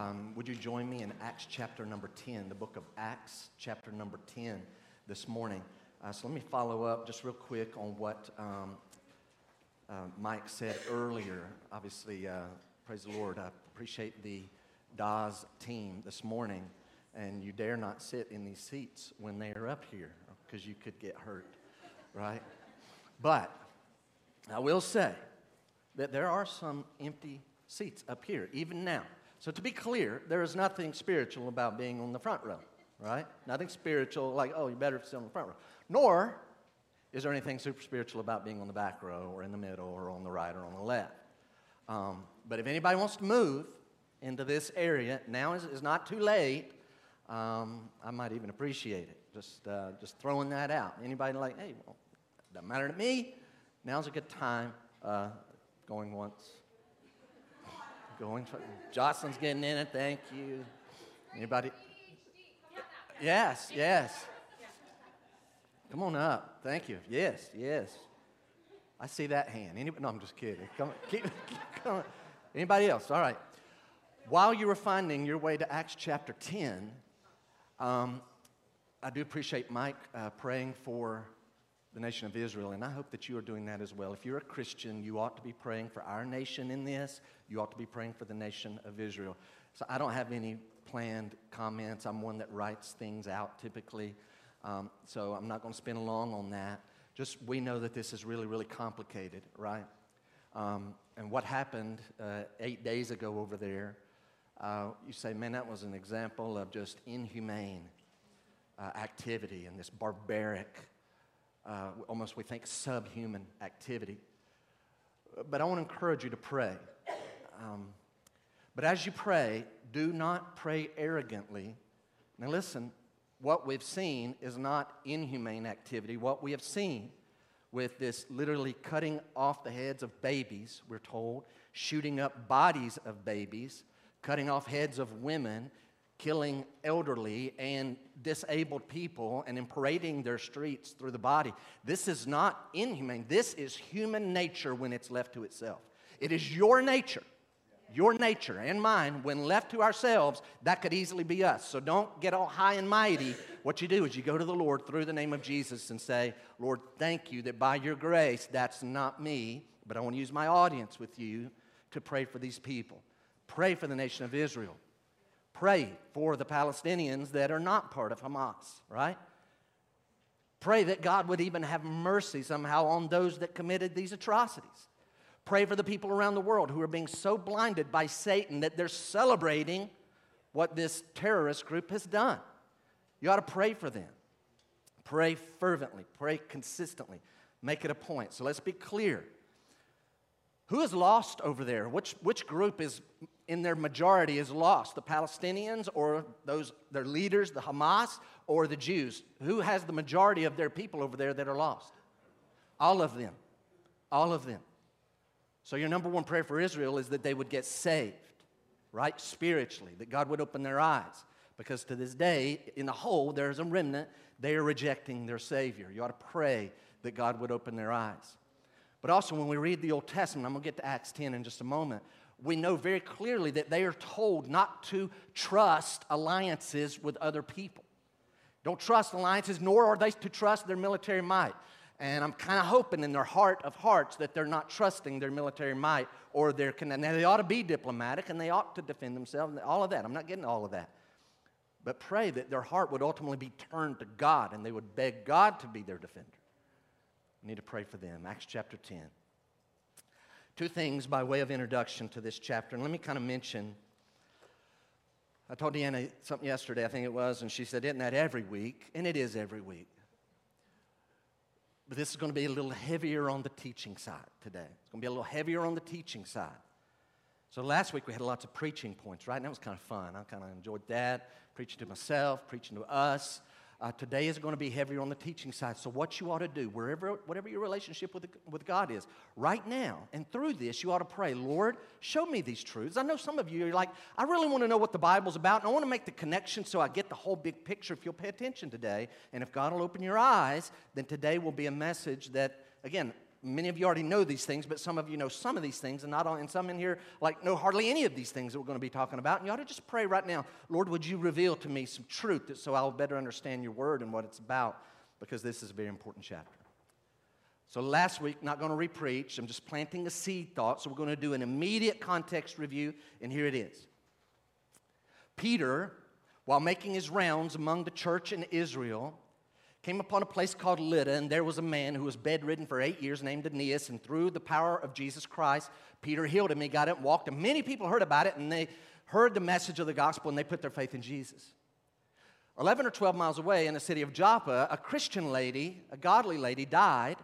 Um, would you join me in Acts chapter number 10, the book of Acts chapter number 10 this morning? Uh, so let me follow up just real quick on what um, uh, Mike said earlier. Obviously, uh, praise the Lord. I appreciate the Dawes team this morning. And you dare not sit in these seats when they are up here because you could get hurt, right? But I will say that there are some empty seats up here, even now. So, to be clear, there is nothing spiritual about being on the front row, right? Nothing spiritual like, oh, you better sit on the front row. Nor is there anything super spiritual about being on the back row or in the middle or on the right or on the left. Um, but if anybody wants to move into this area, now is, is not too late. Um, I might even appreciate it. Just, uh, just throwing that out. Anybody like, hey, well, doesn't matter to me. Now's a good time. Uh, going once, going. Jocelyn's getting in it. Thank you. Anybody? Yes, yes. Come on up. Thank you. Yes, yes. I see that hand. Anybody? No, I'm just kidding. Come. Keep, keep coming. Anybody else? All right. While you were finding your way to Acts chapter 10, um, I do appreciate Mike uh, praying for the nation of Israel, and I hope that you are doing that as well. If you're a Christian, you ought to be praying for our nation in this. You ought to be praying for the nation of Israel. So I don't have any planned comments. I'm one that writes things out typically. Um, so I'm not going to spend long on that. Just we know that this is really, really complicated, right? Um, and what happened uh, eight days ago over there, uh, you say, man, that was an example of just inhumane uh, activity and this barbaric, uh, almost we think subhuman activity. But I want to encourage you to pray. Um, but as you pray, do not pray arrogantly. Now, listen, what we've seen is not inhumane activity. What we have seen with this literally cutting off the heads of babies, we're told, shooting up bodies of babies, cutting off heads of women, killing elderly and disabled people, and in parading their streets through the body. This is not inhumane. This is human nature when it's left to itself. It is your nature your nature and mine, when left to ourselves, that could easily be us. So don't get all high and mighty. What you do is you go to the Lord through the name of Jesus and say, Lord, thank you that by your grace, that's not me, but I want to use my audience with you to pray for these people. Pray for the nation of Israel. Pray for the Palestinians that are not part of Hamas, right? Pray that God would even have mercy somehow on those that committed these atrocities. Pray for the people around the world who are being so blinded by Satan that they're celebrating what this terrorist group has done. You ought to pray for them. Pray fervently, pray consistently, make it a point. So let's be clear. Who is lost over there? Which, which group is in their majority is lost? The Palestinians or those their leaders, the Hamas, or the Jews? Who has the majority of their people over there that are lost? All of them. All of them. So, your number one prayer for Israel is that they would get saved, right? Spiritually, that God would open their eyes. Because to this day, in the whole, there's a remnant. They are rejecting their Savior. You ought to pray that God would open their eyes. But also, when we read the Old Testament, I'm going to get to Acts 10 in just a moment, we know very clearly that they are told not to trust alliances with other people. Don't trust alliances, nor are they to trust their military might. And I'm kind of hoping in their heart of hearts that they're not trusting their military might or their. Now, they ought to be diplomatic and they ought to defend themselves, and all of that. I'm not getting all of that. But pray that their heart would ultimately be turned to God and they would beg God to be their defender. We need to pray for them. Acts chapter 10. Two things by way of introduction to this chapter. And let me kind of mention. I told Deanna something yesterday, I think it was, and she said, Isn't that every week? And it is every week. But this is going to be a little heavier on the teaching side today. It's going to be a little heavier on the teaching side. So last week we had lots of preaching points, right? And that was kind of fun. I kind of enjoyed that, preaching to myself, preaching to us. Uh, today is going to be heavier on the teaching side. So, what you ought to do, wherever, whatever your relationship with, with God is, right now and through this, you ought to pray, Lord, show me these truths. I know some of you are like, I really want to know what the Bible's about, and I want to make the connection so I get the whole big picture if you'll pay attention today. And if God will open your eyes, then today will be a message that, again, many of you already know these things, but some of you know some of these things, and not all, and some in here like know hardly any of these things that we're going to be talking about. And you ought to just pray right now, Lord, would you reveal to me some truth that, so I'll better understand your word and what it's about, because this is a very important chapter. So last week, not going to repreach. I'm just planting a seed thought. So we're going to do an immediate context review, and here it is. Peter, while making his rounds among the church in Israel, came upon a place called Lydda, and there was a man who was bedridden for eight years named Aeneas, and through the power of Jesus Christ, Peter healed him. He got up and walked, and many people heard about it, and they heard the message of the gospel, and they put their faith in Jesus. 11 or 12 miles away in the city of Joppa, a Christian lady, a godly lady, died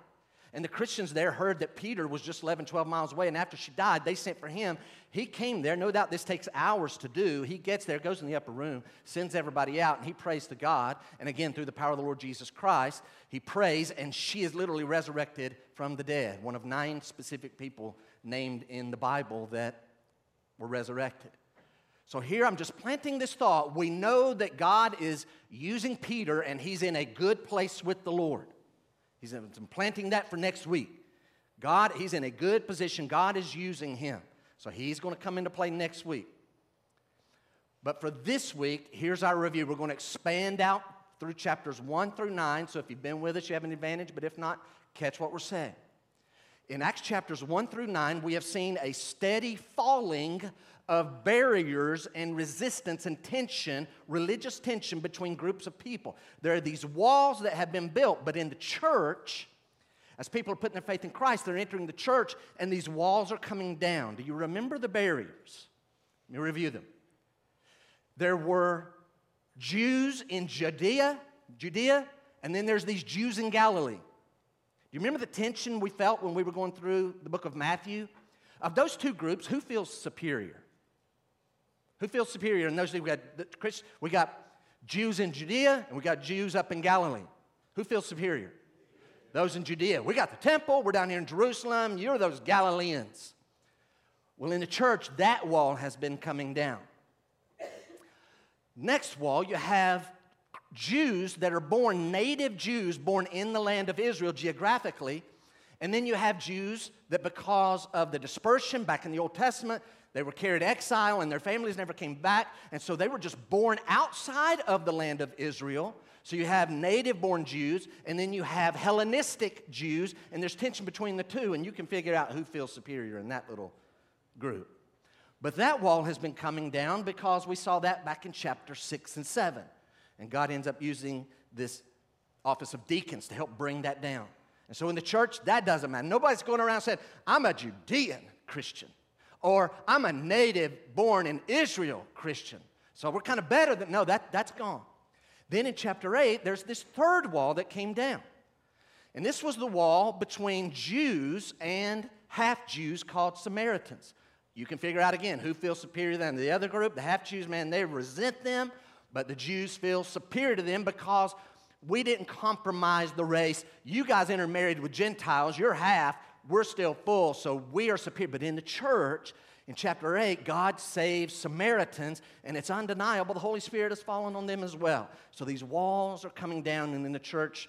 and the Christians there heard that Peter was just 11, 12 miles away. And after she died, they sent for him. He came there. No doubt this takes hours to do. He gets there, goes in the upper room, sends everybody out, and he prays to God. And again, through the power of the Lord Jesus Christ, he prays, and she is literally resurrected from the dead. One of nine specific people named in the Bible that were resurrected. So here I'm just planting this thought. We know that God is using Peter, and he's in a good place with the Lord. He's planting that for next week. God, he's in a good position. God is using him. So he's going to come into play next week. But for this week, here's our review. We're going to expand out through chapters 1 through 9. So if you've been with us, you have an advantage. But if not, catch what we're saying. In Acts chapters 1 through 9, we have seen a steady falling of barriers and resistance and tension, religious tension between groups of people. There are these walls that have been built, but in the church, as people are putting their faith in Christ, they're entering the church and these walls are coming down. Do you remember the barriers? Let me review them. There were Jews in Judea, Judea, and then there's these Jews in Galilee. Do you remember the tension we felt when we were going through the book of Matthew? Of those two groups, who feels superior? Who feels superior? And those we got we got Jews in Judea and we got Jews up in Galilee. Who feels superior? Those in Judea. We got the temple. We're down here in Jerusalem. You're those Galileans. Well, in the church, that wall has been coming down. Next wall, you have Jews that are born native Jews, born in the land of Israel geographically. And then you have Jews that, because of the dispersion back in the Old Testament, they were carried exile and their families never came back. And so they were just born outside of the land of Israel. So you have native born Jews, and then you have Hellenistic Jews, and there's tension between the two, and you can figure out who feels superior in that little group. But that wall has been coming down because we saw that back in chapter 6 and 7. And God ends up using this office of deacons to help bring that down. And so in the church, that doesn't matter. Nobody's going around saying, I'm a Judean Christian or I'm a native born in Israel Christian. So we're kind of better than, no, that, that's gone. Then in chapter 8, there's this third wall that came down. And this was the wall between Jews and half Jews called Samaritans. You can figure out again who feels superior than the other group. The half Jews, man, they resent them, but the Jews feel superior to them because we didn't compromise the race. You guys intermarried with Gentiles, you're half we're still full, so we are superior. But in the church, in chapter 8, God saves Samaritans, and it's undeniable the Holy Spirit has fallen on them as well. So these walls are coming down, and in the church,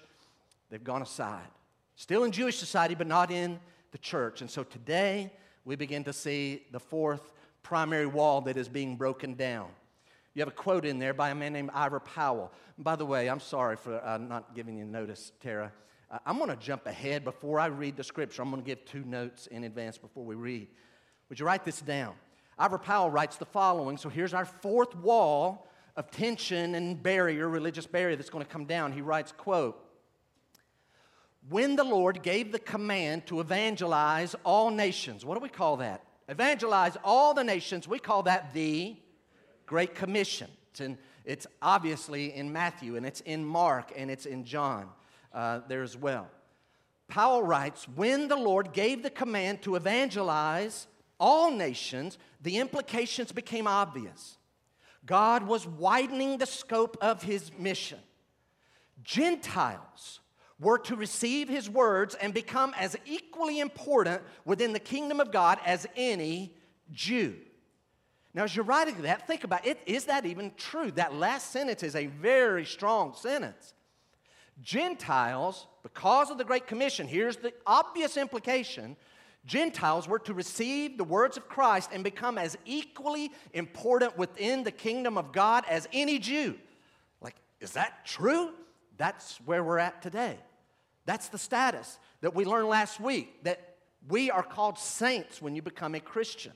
they've gone aside. Still in Jewish society, but not in the church. And so today, we begin to see the fourth primary wall that is being broken down. You have a quote in there by a man named Ivor Powell. By the way, I'm sorry for uh, not giving you notice, Tara. Uh, I'm going to jump ahead before I read the scripture. I'm going to give two notes in advance before we read. Would you write this down? Ivor Powell writes the following. So here's our fourth wall of tension and barrier, religious barrier that's going to come down. He writes, quote, when the Lord gave the command to evangelize all nations, what do we call that? Evangelize all the nations, we call that the Great Commission. It's, in, it's obviously in Matthew, and it's in Mark, and it's in John uh, there as well. Powell writes When the Lord gave the command to evangelize all nations, the implications became obvious. God was widening the scope of his mission. Gentiles were to receive his words and become as equally important within the kingdom of God as any Jew. Now, as you're writing that, think about it. Is that even true? That last sentence is a very strong sentence. Gentiles, because of the Great Commission, here's the obvious implication Gentiles were to receive the words of Christ and become as equally important within the kingdom of God as any Jew. Like, is that true? That's where we're at today. That's the status that we learned last week that we are called saints when you become a Christian.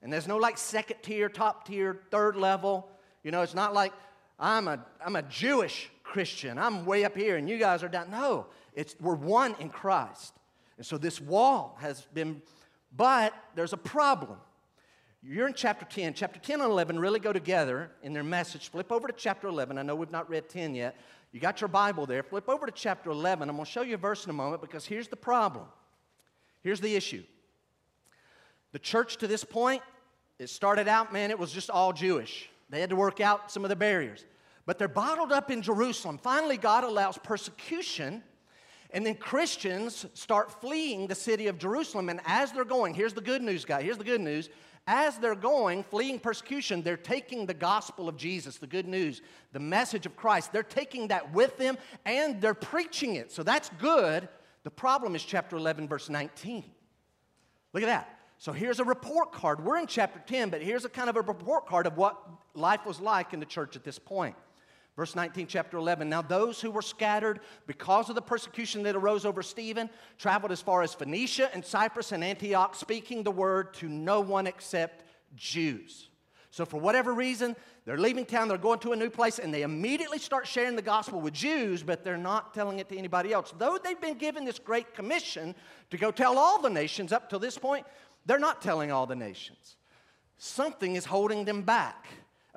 And there's no like second tier, top tier, third level. You know, it's not like I'm a, I'm a Jewish Christian. I'm way up here and you guys are down. No, it's, we're one in Christ. And so this wall has been, but there's a problem. You're in chapter 10. Chapter 10 and 11 really go together in their message. Flip over to chapter 11. I know we've not read 10 yet. You got your Bible there. Flip over to chapter 11. I'm going to show you a verse in a moment because here's the problem. Here's the issue. The church to this point, it started out, man, it was just all Jewish. They had to work out some of the barriers. But they're bottled up in Jerusalem. Finally, God allows persecution, and then Christians start fleeing the city of Jerusalem. And as they're going, here's the good news, guy. Here's the good news. As they're going, fleeing persecution, they're taking the gospel of Jesus, the good news, the message of Christ. They're taking that with them and they're preaching it. So that's good. The problem is chapter 11, verse 19. Look at that. So here's a report card. We're in chapter 10, but here's a kind of a report card of what life was like in the church at this point. Verse 19, chapter 11. Now, those who were scattered because of the persecution that arose over Stephen traveled as far as Phoenicia and Cyprus and Antioch, speaking the word to no one except Jews. So, for whatever reason, they're leaving town, they're going to a new place, and they immediately start sharing the gospel with Jews, but they're not telling it to anybody else. Though they've been given this great commission to go tell all the nations up to this point, they're not telling all the nations. Something is holding them back.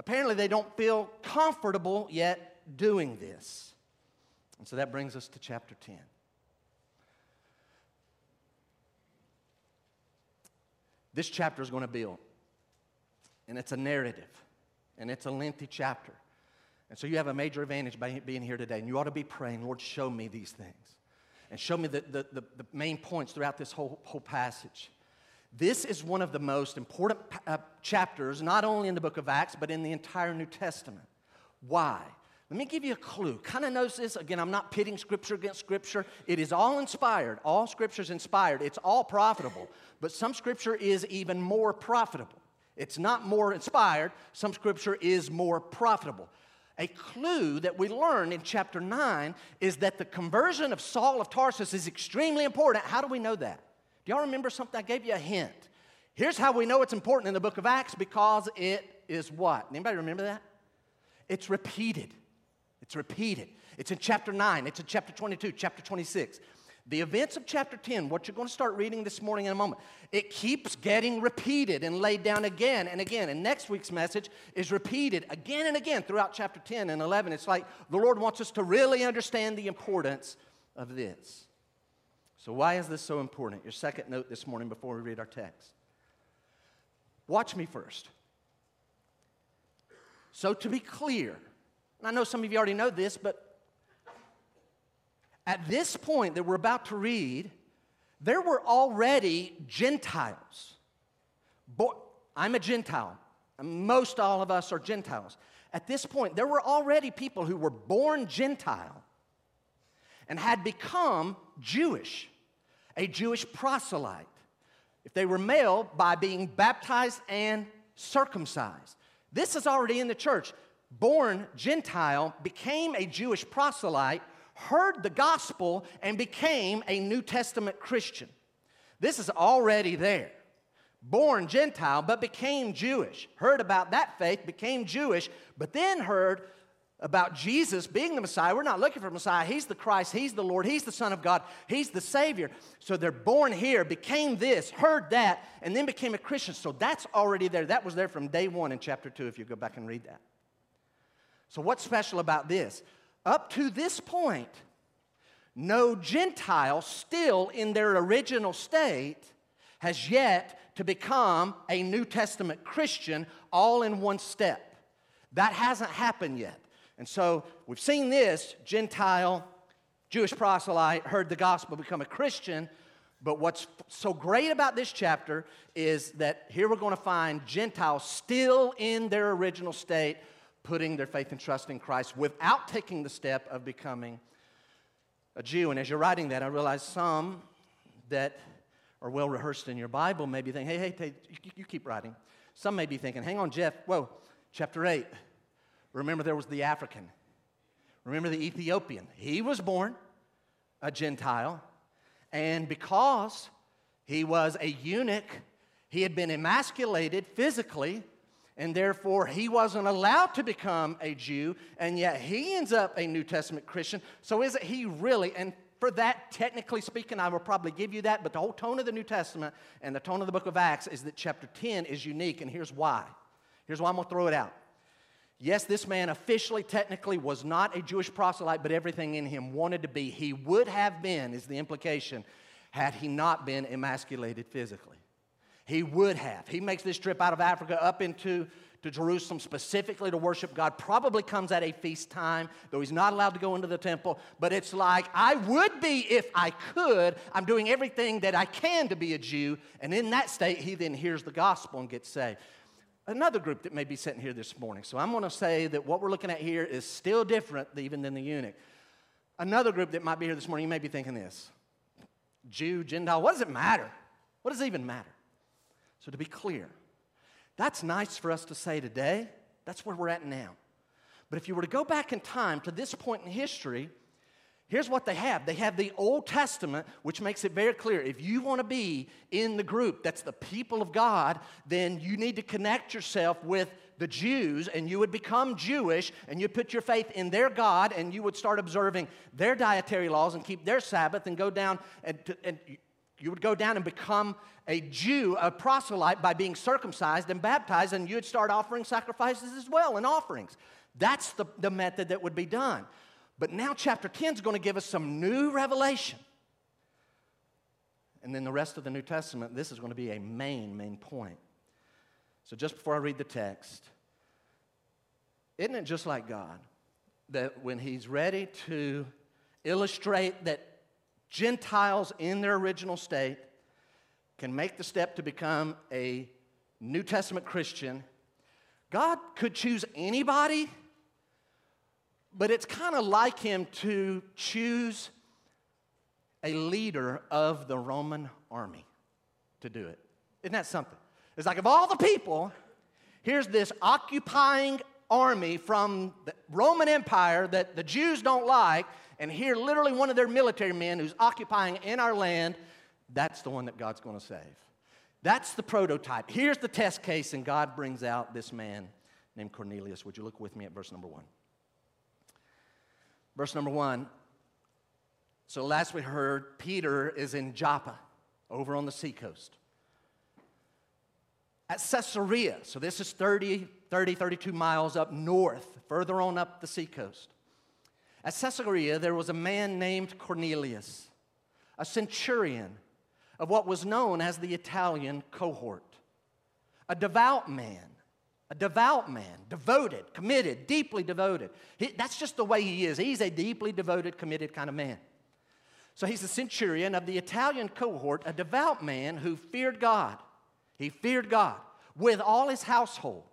Apparently, they don't feel comfortable yet doing this. And so that brings us to chapter 10. This chapter is going to build, and it's a narrative, and it's a lengthy chapter. And so you have a major advantage by being here today, and you ought to be praying, Lord, show me these things. And show me the, the, the, the main points throughout this whole, whole passage. This is one of the most important uh, chapters, not only in the book of Acts, but in the entire New Testament. Why? Let me give you a clue. Kind of knows this. Again, I'm not pitting scripture against scripture. It is all inspired. All scripture is inspired. It's all profitable. But some scripture is even more profitable. It's not more inspired, some scripture is more profitable. A clue that we learn in chapter 9 is that the conversion of Saul of Tarsus is extremely important. How do we know that? Do y'all remember something? I gave you a hint. Here's how we know it's important in the book of Acts because it is what? Anybody remember that? It's repeated. It's repeated. It's in chapter 9, it's in chapter 22, chapter 26. The events of chapter 10, what you're going to start reading this morning in a moment, it keeps getting repeated and laid down again and again. And next week's message is repeated again and again throughout chapter 10 and 11. It's like the Lord wants us to really understand the importance of this. So, why is this so important? Your second note this morning before we read our text. Watch me first. So, to be clear, and I know some of you already know this, but at this point that we're about to read, there were already Gentiles. Bo- I'm a Gentile. Most all of us are Gentiles. At this point, there were already people who were born Gentile and had become Jewish a Jewish proselyte. If they were male, by being baptized and circumcised. This is already in the church. Born Gentile, became a Jewish proselyte, heard the gospel, and became a New Testament Christian. This is already there. Born Gentile, but became Jewish. Heard about that faith, became Jewish, but then heard about Jesus being the Messiah. We're not looking for Messiah. He's the Christ. He's the Lord. He's the Son of God. He's the Savior. So they're born here, became this, heard that, and then became a Christian. So that's already there. That was there from day one in chapter two, if you go back and read that. So, what's special about this? Up to this point, no Gentile still in their original state has yet to become a New Testament Christian all in one step. That hasn't happened yet. And so we've seen this Gentile, Jewish proselyte, heard the gospel, become a Christian. But what's so great about this chapter is that here we're going to find Gentiles still in their original state, putting their faith and trust in Christ without taking the step of becoming a Jew. And as you're writing that, I realize some that are well rehearsed in your Bible may be thinking, hey, hey, hey you, keep writing. Some may be thinking, hang on, Jeff, whoa, chapter 8. Remember, there was the African. Remember the Ethiopian. He was born a Gentile. And because he was a eunuch, he had been emasculated physically, and therefore he wasn't allowed to become a Jew, and yet he ends up a New Testament Christian. So is it he really, and for that, technically speaking, I will probably give you that, but the whole tone of the New Testament and the tone of the book of Acts is that chapter 10 is unique, and here's why. Here's why I'm gonna throw it out. Yes, this man officially, technically, was not a Jewish proselyte, but everything in him wanted to be. He would have been, is the implication, had he not been emasculated physically. He would have. He makes this trip out of Africa up into to Jerusalem specifically to worship God. Probably comes at a feast time, though he's not allowed to go into the temple. But it's like, I would be if I could. I'm doing everything that I can to be a Jew. And in that state, he then hears the gospel and gets saved another group that may be sitting here this morning. So I'm going to say that what we're looking at here is still different even than the eunuch. Another group that might be here this morning, you may be thinking this Jew, Gentile, what does it matter? What does it even matter? So to be clear, that's nice for us to say today. That's where we're at now. But if you were to go back in time to this point in history, Here's what they have they have the Old Testament, which makes it very clear. If you want to be in the group that's the people of God, then you need to connect yourself with the Jews and you would become Jewish and you put your faith in their God and you would start observing their dietary laws and keep their Sabbath and go down and, and you would go down and become a Jew, a proselyte, by being circumcised and baptized, and you'd start offering sacrifices as well and offerings. That's the, the method that would be done. But now, chapter 10 is going to give us some new revelation. And then the rest of the New Testament, this is going to be a main, main point. So, just before I read the text, isn't it just like God that when He's ready to illustrate that Gentiles in their original state can make the step to become a New Testament Christian, God could choose anybody but it's kind of like him to choose a leader of the Roman army to do it. Isn't that something? It's like, of all the people, here's this occupying army from the Roman Empire that the Jews don't like, and here, literally, one of their military men who's occupying in our land, that's the one that God's going to save. That's the prototype. Here's the test case, and God brings out this man named Cornelius. Would you look with me at verse number one? Verse number one. So last we heard, Peter is in Joppa, over on the seacoast. At Caesarea, so this is 30, 30, 32 miles up north, further on up the seacoast. At Caesarea, there was a man named Cornelius, a centurion of what was known as the Italian cohort, a devout man a devout man, devoted, committed, deeply devoted. He, that's just the way he is. He's a deeply devoted, committed kind of man. So he's a centurion of the Italian cohort, a devout man who feared God. He feared God with all his household.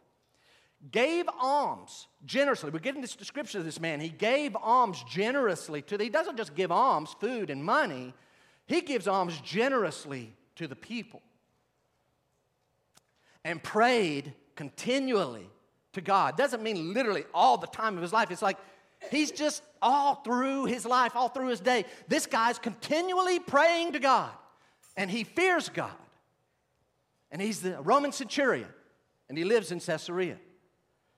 Gave alms generously. We're getting this description of this man. He gave alms generously to the, he doesn't just give alms, food and money, he gives alms generously to the people. And prayed continually to God. Doesn't mean literally all the time of his life. It's like he's just all through his life, all through his day. This guy's continually praying to God and he fears God. And he's the Roman centurion and he lives in Caesarea.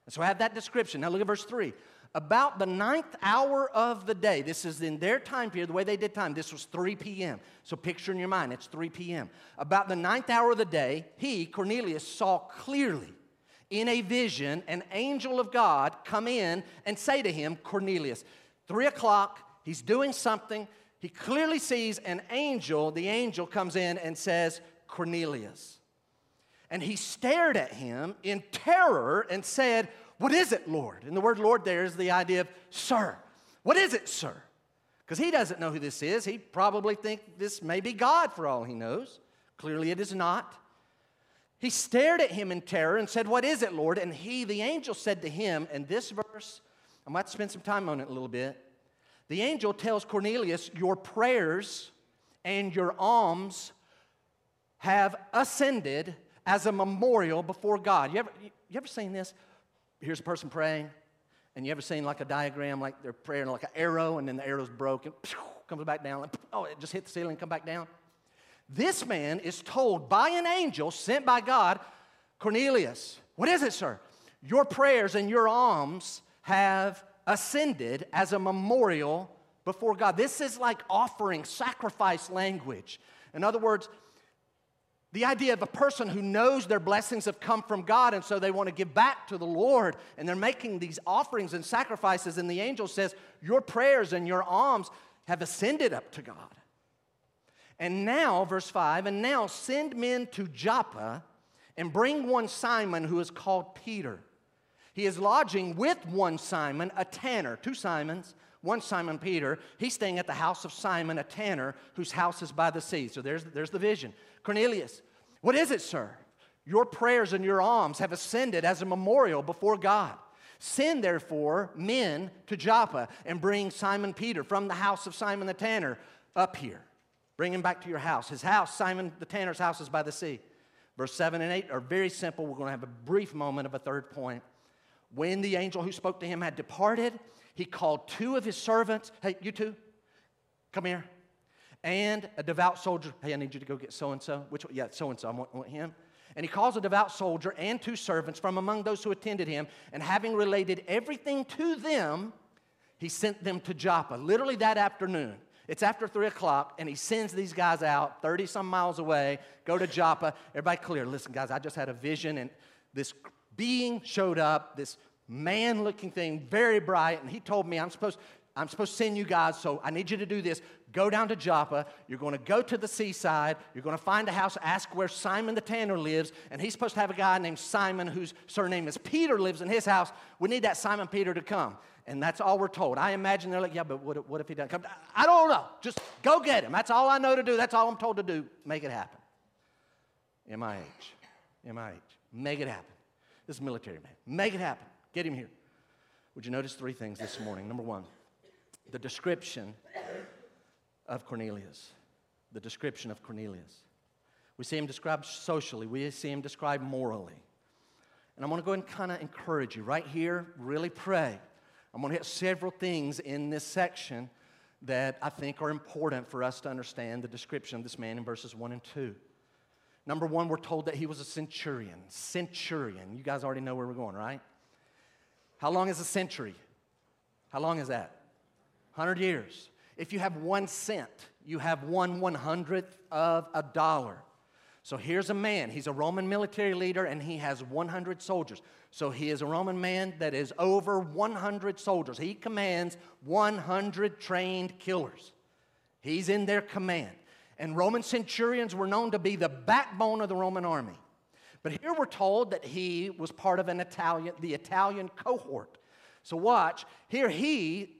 And so I have that description. Now look at verse 3 about the ninth hour of the day. This is in their time period, the way they did time. This was 3 p.m. So picture in your mind, it's 3 p.m. About the ninth hour of the day, he, Cornelius, saw clearly in a vision an angel of God come in and say to him, Cornelius, three o'clock, he's doing something. He clearly sees an angel. The angel comes in and says, Cornelius. And he stared at him in terror and said, What is it, Lord? And the word Lord there is the idea of, Sir. What is it, sir? Because he doesn't know who this is. He probably think this may be God for all he knows. Clearly it is not. He stared at him in terror and said, What is it, Lord? And he, the angel, said to him, and this verse, I might spend some time on it a little bit. the angel tells Cornelius, Your prayers and your alms have ascended as a memorial before God. You ever, you ever seen this? Here's a person praying, and you ever seen like a diagram, like they're praying like an arrow, and then the arrow's broken, comes back down, and, oh, it just hit the ceiling come back down? This man is told by an angel sent by God, Cornelius, what is it, sir? Your prayers and your alms have ascended as a memorial before God. This is like offering sacrifice language. In other words, the idea of a person who knows their blessings have come from God and so they want to give back to the Lord and they're making these offerings and sacrifices, and the angel says, Your prayers and your alms have ascended up to God. And now, verse 5, and now send men to Joppa and bring one Simon who is called Peter. He is lodging with one Simon, a tanner, two Simons, one Simon Peter. He's staying at the house of Simon, a tanner, whose house is by the sea. So there's, there's the vision. Cornelius, what is it, sir? Your prayers and your alms have ascended as a memorial before God. Send therefore men to Joppa and bring Simon Peter from the house of Simon the tanner up here. Bring him back to your house. His house, Simon the tanner's house, is by the sea. Verse 7 and 8 are very simple. We're going to have a brief moment of a third point. When the angel who spoke to him had departed, he called two of his servants. Hey, you two, come here. And a devout soldier. Hey, I need you to go get so and so. Which one? Yeah, so and so. I want, him. And he calls a devout soldier and two servants from among those who attended him. And having related everything to them, he sent them to Joppa, literally that afternoon. It's after three o'clock, and he sends these guys out 30 some miles away, go to Joppa. Everybody clear. Listen, guys, I just had a vision, and this being showed up, this man looking thing, very bright, and he told me I'm supposed, I'm supposed to send you guys, so I need you to do this. Go down to Joppa. You're going to go to the seaside. You're going to find a house, ask where Simon the tanner lives, and he's supposed to have a guy named Simon whose surname is Peter lives in his house. We need that Simon Peter to come. And that's all we're told. I imagine they're like, yeah, but what, what if he doesn't come? I don't know. Just go get him. That's all I know to do. That's all I'm told to do. Make it happen. MIH. MIH. Make it happen. This is military man. Make it happen. Get him here. Would you notice three things this morning? Number one, the description of Cornelius. The description of Cornelius. We see him described socially, we see him described morally. And I'm to go and kind of encourage you right here, really pray. I'm to hit several things in this section that I think are important for us to understand the description of this man in verses 1 and 2. Number one, we're told that he was a centurion. Centurion. You guys already know where we're going, right? How long is a century? How long is that? 100 years. If you have one cent, you have one one hundredth of a dollar. So here's a man. He's a Roman military leader and he has 100 soldiers. So he is a Roman man that is over 100 soldiers. He commands 100 trained killers. He's in their command. And Roman centurions were known to be the backbone of the Roman army. But here we're told that he was part of an Italian, the Italian cohort. So watch, here he,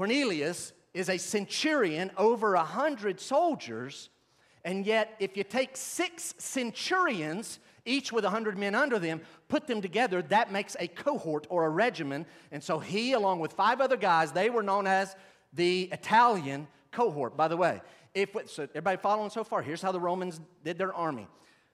Cornelius, is a centurion over a hundred soldiers, and yet if you take six centurions, each with a hundred men under them, put them together, that makes a cohort or a regiment. And so he, along with five other guys, they were known as the Italian cohort. By the way, if so everybody following so far, here's how the Romans did their army.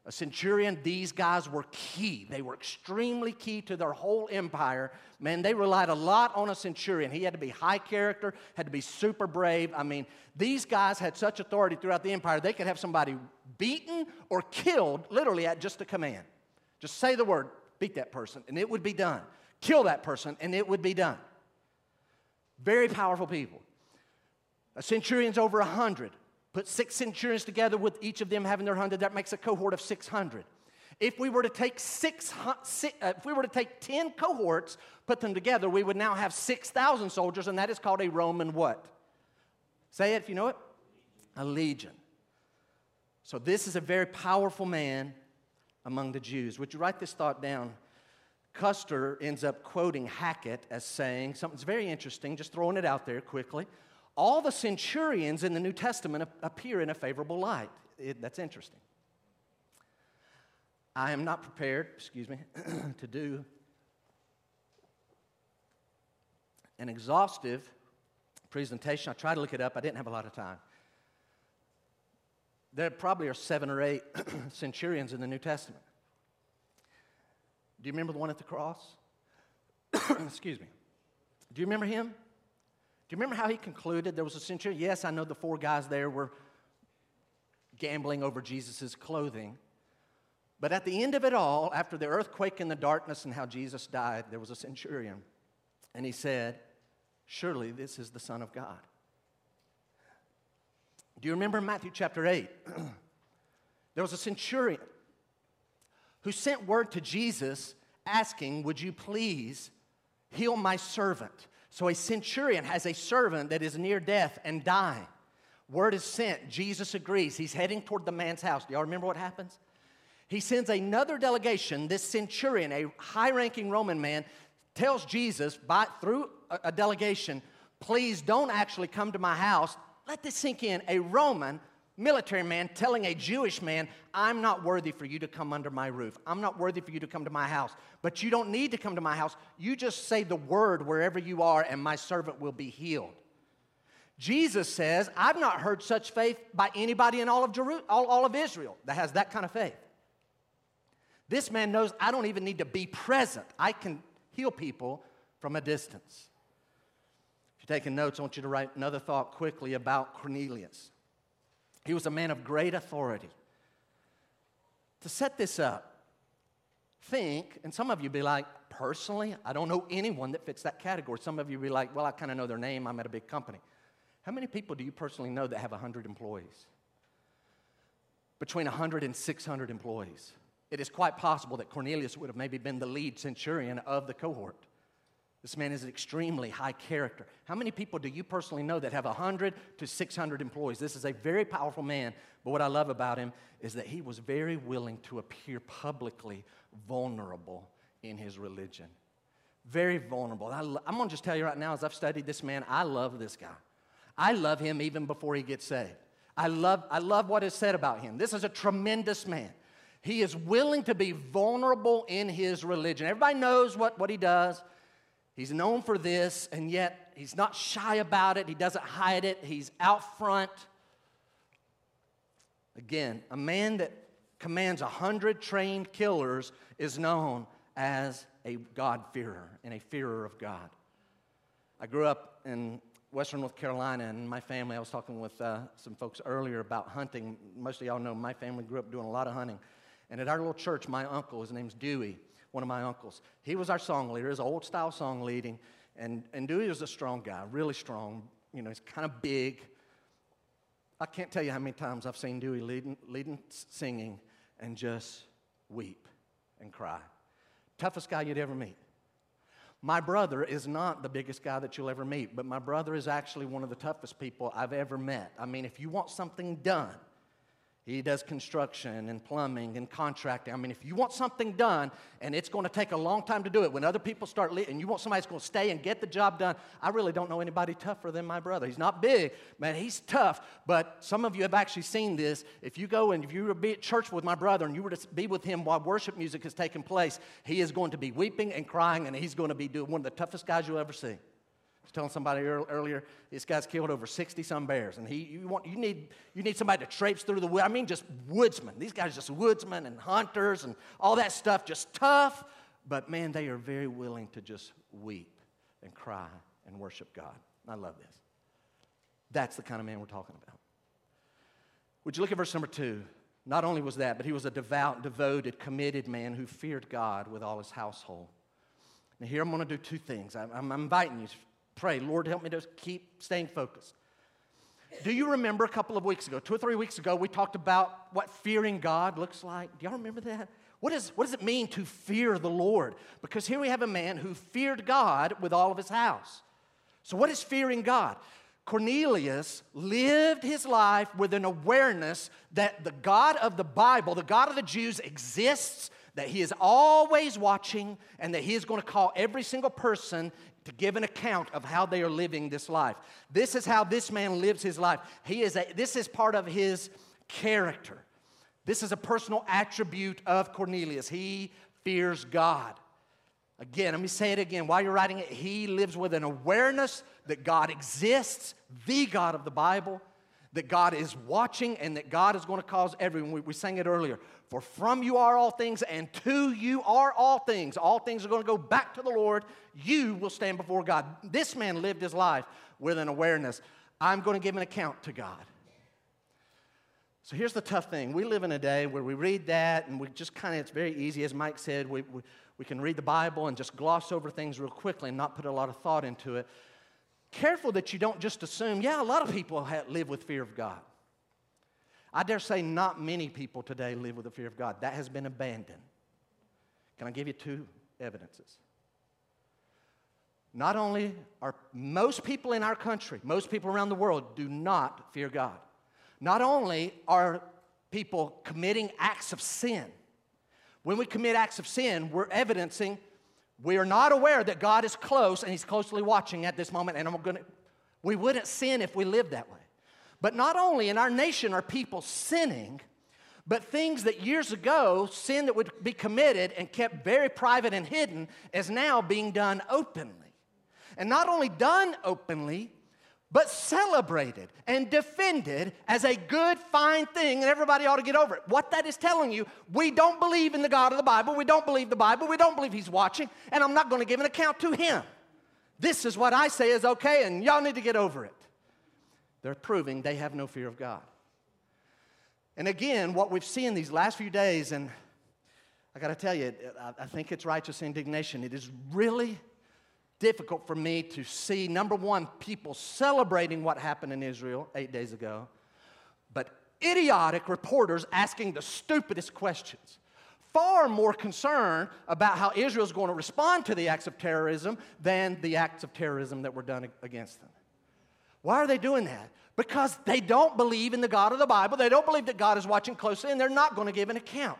A centurion, these guys were key. They were extremely key to their whole empire. Man, they relied a lot on a centurion. He had to be high character, had to be super brave. I mean, these guys had such authority throughout the empire, they could have somebody beaten or killed literally at just a command. Just say the word, beat that person, and it would be done. Kill that person, and it would be done. Very powerful people. A centurion's over a hundred. Put six centurions together with each of them having their hundred, that makes a cohort of 600. If we were to take six, uh, if we were to take 10 cohorts, put them together, we would now have 6,000 soldiers, and that is called a Roman what? Say it if you know it. A legion. So this is a very powerful man among the Jews. Would you write this thought down? Custer ends up quoting Hackett as saying something's very interesting, just throwing it out there quickly all the centurions in the New Testament appear in a favorable light. It, that's interesting. I am not prepared, excuse me, to do an exhaustive presentation. I tried to look it up, I didn't have a lot of time. There probably are seven or eight centurions in the New Testament. Do you remember the one at the cross? Excuse me. Do you remember him? Do you remember how he concluded? There was a centurion. Yes, I know the four guys there were gambling over Jesus' clothing. But at the end of it all, after the earthquake and the darkness and how Jesus died, there was a centurion. And he said, Surely this is the Son of God. Do you remember Matthew chapter 8? there was a centurion who sent word to Jesus asking, Would you please heal my servant? So a centurion has a servant that is near death and dying. Word is sent. Jesus agrees. He's heading toward the man's house. Do y'all remember what happens? He sends another delegation. This centurion, a high ranking Roman man, tells Jesus by, through a, a delegation, please don't actually come to my house. Let this sink in. A Roman military man telling a Jewish man, I'm not worthy for you to come under my roof. I'm not worthy for you to come to my house. But you don't need to come to my house. You just say the word wherever you are, and my servant will be healed. Jesus says, I've not heard such faith by anybody in all of, Jeru- all, all of Israel that has that kind of faith. This man knows I don't even need to be present. I can heal people from a distance. If you're taking notes, I want you to write another thought quickly about Cornelius. He was a man of great authority. To set this up, think, and some of you be like, personally, I don't know anyone that fits that category. Some of you be like, well, I kind of know their name, I'm at a big company. How many people do you personally know that have 100 employees? Between 100 and 600 employees. It is quite possible that Cornelius would have maybe been the lead centurion of the cohort. This man is an extremely high character. How many people do you personally know that have 100 to 600 employees? This is a very powerful man, but what I love about him is that he was very willing to appear publicly vulnerable in his religion. Very vulnerable. I am going to just tell you right now, as I've studied this man, I love this guy. I love him even before he gets saved. I love, I love what is said about him. This is a tremendous man. He is willing to be vulnerable in his religion. Everybody knows what, what he does. He's known for this, and yet he's not shy about it. He doesn't hide it. He's out front. Again, a man that commands a hundred trained killers is known as a God-fearer and a fearer of God. I grew up in Western North Carolina, and my family, I was talking with uh, some folks earlier about hunting. Most of y'all know my family grew up doing a lot of hunting. And at our little church, my uncle, his name's Dewey, one of my uncles. He was our song leader, his old style song leading. And, and Dewey was a strong guy, really strong. You know, he's kind of big. I can't tell you how many times I've seen Dewey leading, leading singing and just weep and cry. Toughest guy you'd ever meet. My brother is not the biggest guy that you'll ever meet, but my brother is actually one of the toughest people I've ever met. I mean, if you want something done, he does construction and plumbing and contracting. I mean, if you want something done and it's going to take a long time to do it, when other people start le- and you want somebody that's going to stay and get the job done, I really don't know anybody tougher than my brother. He's not big, man, he's tough. But some of you have actually seen this. If you go and if you were to be at church with my brother and you were to be with him while worship music is taking place, he is going to be weeping and crying and he's going to be doing one of the toughest guys you'll ever see was telling somebody earlier, this guy's killed over 60 some bears. And he, you, want, you, need, you need somebody to traipse through the wood. I mean, just woodsmen. These guys just woodsmen and hunters and all that stuff, just tough. But man, they are very willing to just weep and cry and worship God. I love this. That's the kind of man we're talking about. Would you look at verse number two? Not only was that, but he was a devout, devoted, committed man who feared God with all his household. Now, here I'm going to do two things. I'm, I'm inviting you pray, Lord, help me to keep staying focused. Do you remember a couple of weeks ago, two or three weeks ago, we talked about what fearing God looks like? Do y'all remember that? What, is, what does it mean to fear the Lord? Because here we have a man who feared God with all of his house. So, what is fearing God? Cornelius lived his life with an awareness that the God of the Bible, the God of the Jews, exists, that he is always watching, and that he is going to call every single person to give an account of how they are living this life. This is how this man lives his life. He is a, this is part of his character. This is a personal attribute of Cornelius. He fears God. Again, let me say it again. While you're writing it, he lives with an awareness that God exists, the God of the Bible, that God is watching, and that God is going to cause everyone. We, we sang it earlier. For from you are all things, and to you are all things. All things are going to go back to the Lord. You will stand before God. This man lived his life with an awareness I'm going to give an account to God. So here's the tough thing. We live in a day where we read that and we just kind of, it's very easy, as Mike said, we, we, we can read the Bible and just gloss over things real quickly and not put a lot of thought into it. Careful that you don't just assume, yeah, a lot of people have, live with fear of God. I dare say not many people today live with the fear of God. That has been abandoned. Can I give you two evidences? Not only are most people in our country, most people around the world do not fear God. Not only are people committing acts of sin, when we commit acts of sin, we're evidencing we are not aware that God is close and He's closely watching at this moment, and I'm gonna, we wouldn't sin if we lived that way. But not only in our nation are people sinning, but things that years ago, sin that would be committed and kept very private and hidden, is now being done openly. And not only done openly, but celebrated and defended as a good, fine thing, and everybody ought to get over it. What that is telling you, we don't believe in the God of the Bible, we don't believe the Bible, we don't believe He's watching, and I'm not going to give an account to Him. This is what I say is okay, and y'all need to get over it. They're proving they have no fear of God. And again, what we've seen these last few days, and I got to tell you, I think it's righteous indignation. It is really difficult for me to see, number one, people celebrating what happened in Israel eight days ago, but idiotic reporters asking the stupidest questions. Far more concerned about how Israel is going to respond to the acts of terrorism than the acts of terrorism that were done against them. Why are they doing that? Because they don't believe in the God of the Bible. They don't believe that God is watching closely, and they're not going to give an account.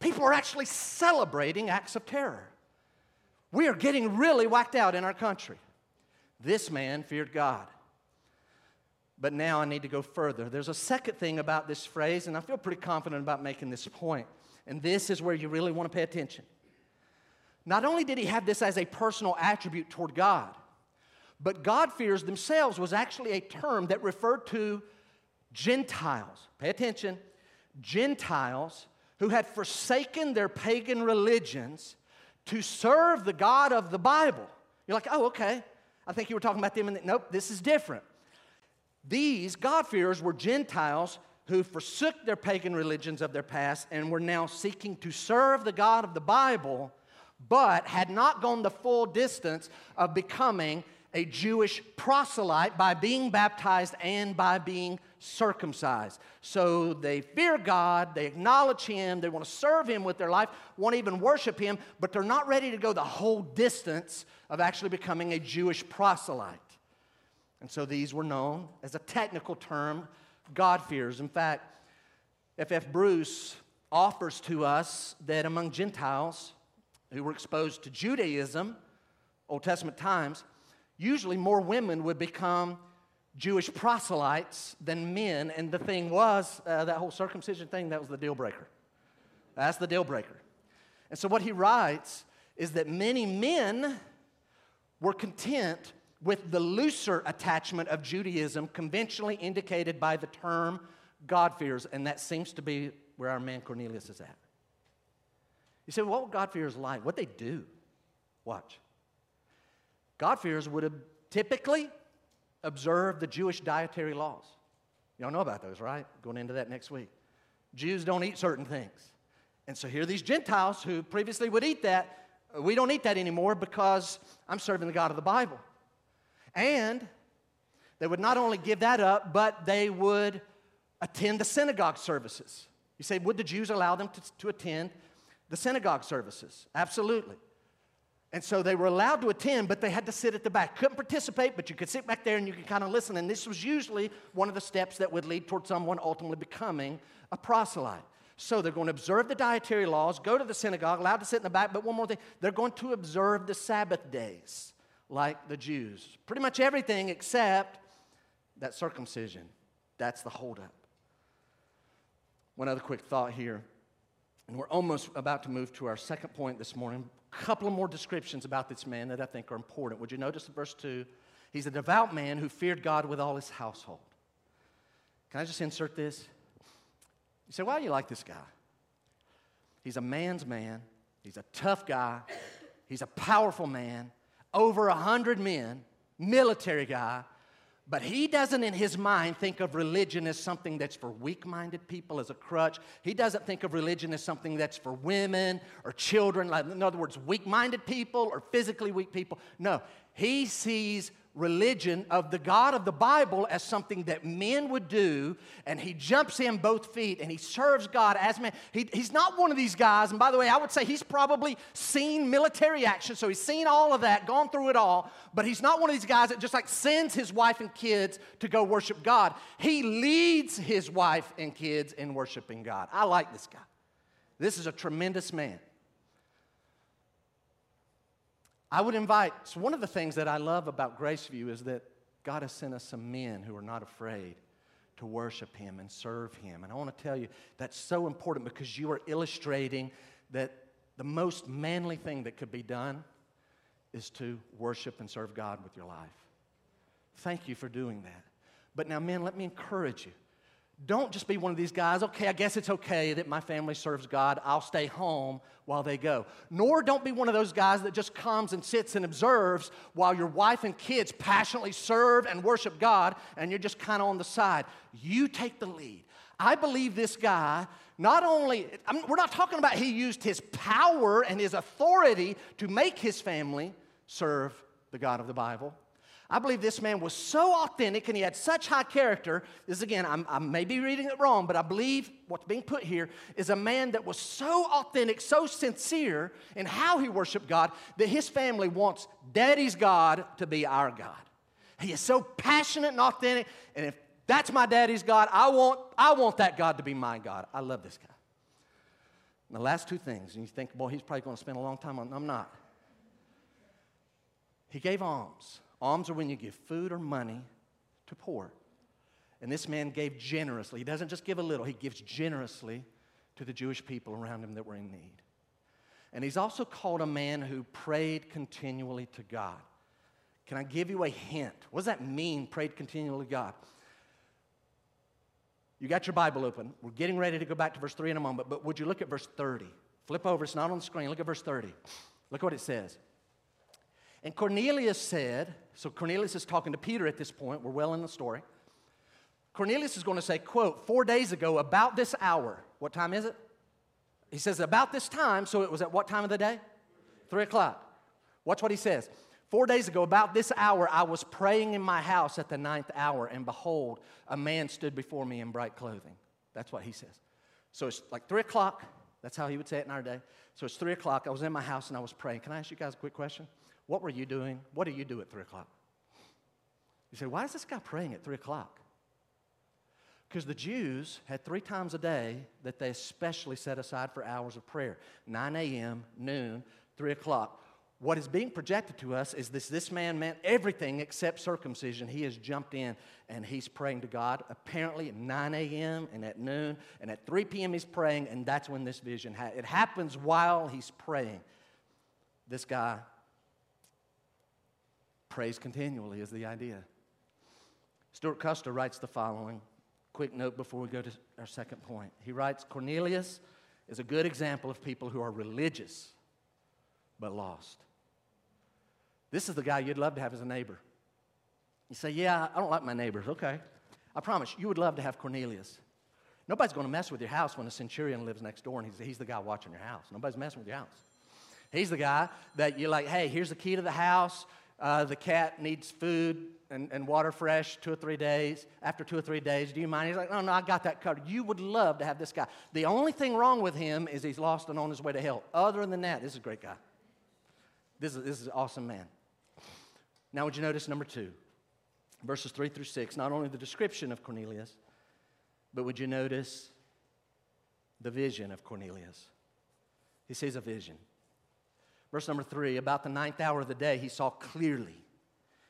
People are actually celebrating acts of terror. We are getting really whacked out in our country. This man feared God. But now I need to go further. There's a second thing about this phrase, and I feel pretty confident about making this point. And this is where you really want to pay attention. Not only did he have this as a personal attribute toward God, but God-fearers themselves was actually a term that referred to Gentiles. Pay attention. Gentiles who had forsaken their pagan religions to serve the God of the Bible. You're like, oh, okay. I think you were talking about them. And nope, this is different. These God-fearers were Gentiles who forsook their pagan religions of their past and were now seeking to serve the God of the Bible, but had not gone the full distance of becoming a Jewish proselyte by being baptized and by being circumcised. So they fear God, they acknowledge Him, they want to serve Him with their life, want to even worship Him, but they're not ready to go the whole distance of actually becoming a Jewish proselyte. And so these were known as a technical term, God-fearers. In fact, F.F. Bruce offers to us that among Gentiles who were exposed to Judaism, Old Testament times, usually more women would become Jewish proselytes than men. And the thing was, uh, that whole circumcision thing, that was the deal breaker. That's the deal breaker. And so what he writes is that many men were content with the looser attachment of Judaism conventionally indicated by the term God-fearers, and that seems to be where our man Cornelius is at. You say, what God-fearers like? What they do? Watch. God-fearers would have typically observed the Jewish dietary laws. Y'all know about those, right? Going into that next week. Jews don't eat certain things. And so here these Gentiles who previously would eat that. Uh, we don't eat that anymore because I'm serving the God of the Bible. And they would not only give that up, but they would attend the synagogue services. You say, would the Jews allow them to, to attend the synagogue services? Absolutely. And so they were allowed to attend, but they had to sit at the back. Couldn't participate, but you could sit back there and you could kind of listen. And this was usually one of the steps that would lead toward someone ultimately becoming a proselyte. So they're going to observe the dietary laws, go to the synagogue, allowed to sit in the back, but one more thing, they're going to observe the Sabbath days like the Jews. Pretty much everything except that circumcision. That's the holdup. One other quick thought here. And we're almost about to move to our second point this morning. A couple of more descriptions about this man that I think are important. Would you notice in verse 2? He's a devout man who feared God with all his household. Can I just insert this? You say, why do you like this guy? He's a man's man. He's a tough guy. He's a powerful man. Over a hundred men, military guy. But he doesn't, in his mind, think of religion as something that's for weak minded people, as a crutch. He doesn't think of religion as something that's for women or children, like, in other words, weak minded people or physically weak people. No, he sees religion of the God of the Bible as something that men would do, and he jumps in both feet and he serves God as man. He, he's not one of these guys, and by the way, I would say he's probably seen military action, so he's seen all of that, gone through it all, but he's not one of these guys that just like sends his wife and kids to go worship God. He leads his wife and kids in worshiping God. I like this guy. This is a tremendous man. I would invite, so one of the things that I love about Graceview is that God has sent us some men who are not afraid to worship Him and serve Him. And I want to tell you that's so important because you are illustrating that the most manly thing that could be done is to worship and serve God with your life. Thank you for doing that. But now, men, let me encourage you. Don't just be one of these guys, okay, I guess it's okay that my family serves God. I'll stay home while they go. Nor don't be one of those guys that just comes and sits and observes while your wife and kids passionately serve and worship God and you're just kind of on the side. You take the lead. I believe this guy not only, I mean, we're not talking about he used his power and his authority to make his family serve the God of the Bible. I believe this man was so authentic and he had such high character. This again, I'm, I may be reading it wrong, but I believe what's being put here is a man that was so authentic, so sincere in how he worshiped God that his family wants daddy's God to be our God. He is so passionate and authentic, and if that's my daddy's God, I want, I want that God to be my God. I love this guy. And the last two things, and you think, boy, he's probably going to spend a long time on. I'm not. He gave alms. Alms are when you give food or money to poor. And this man gave generously. He doesn't just give a little, he gives generously to the Jewish people around him that were in need. And he's also called a man who prayed continually to God. Can I give you a hint? What does that mean, prayed continually to God? You got your Bible open. We're getting ready to go back to verse 3 in a moment, but would you look at verse 30? Flip over, it's not on the screen. Look at verse 30. Look what it says. And Cornelius said, so Cornelius is talking to Peter at this point, we're well in the story. Cornelius is going to say, quote, four days ago, about this hour. What time is it? He says, about this time, so it was at what time of the day? Three o'clock. Watch what he says. Four days ago, about this hour, I was praying in my house at the ninth hour, and behold, a man stood before me in bright clothing. That's what he says. So it's like three o'clock. That's how he would say it in our day. So it's three o'clock. I was in my house and I was praying. Can I ask you guys a quick question? What were you doing? What do you do at 3 o'clock? You say, why is this guy praying at 3 o'clock? Because the Jews had three times a day that they especially set aside for hours of prayer 9 a.m., noon, 3 o'clock. What is being projected to us is this this man meant everything except circumcision. He has jumped in and he's praying to God. Apparently at 9 a.m. and at noon and at 3 p.m. he's praying, and that's when this vision ha- it happens while he's praying. This guy Prays continually is the idea. Stewart Custer writes the following quick note before we go to our second point. He writes Cornelius is a good example of people who are religious but lost. This is the guy you'd love to have as a neighbor. You say, Yeah, I don't like my neighbors. Okay. I promise you would love to have Cornelius. Nobody's going to mess with your house when a centurion lives next door and he's, he's the guy watching your house. Nobody's messing with your house. He's the guy that you're like, hey, here's the key to the house. Uh, the cat needs food and, and water fresh two or three days. After two or three days, do you mind? He's like, oh, no, I got that covered. You would love to have this guy. The only thing wrong with him is he's lost and on his way to hell. Other than that, this is a great guy. This is, this is an awesome man. Now, would you notice number two? Verses three through six, not only the description of Cornelius, but would you notice the vision of Cornelius? He sees a vision. Verse number three about the ninth hour of the day, he saw clearly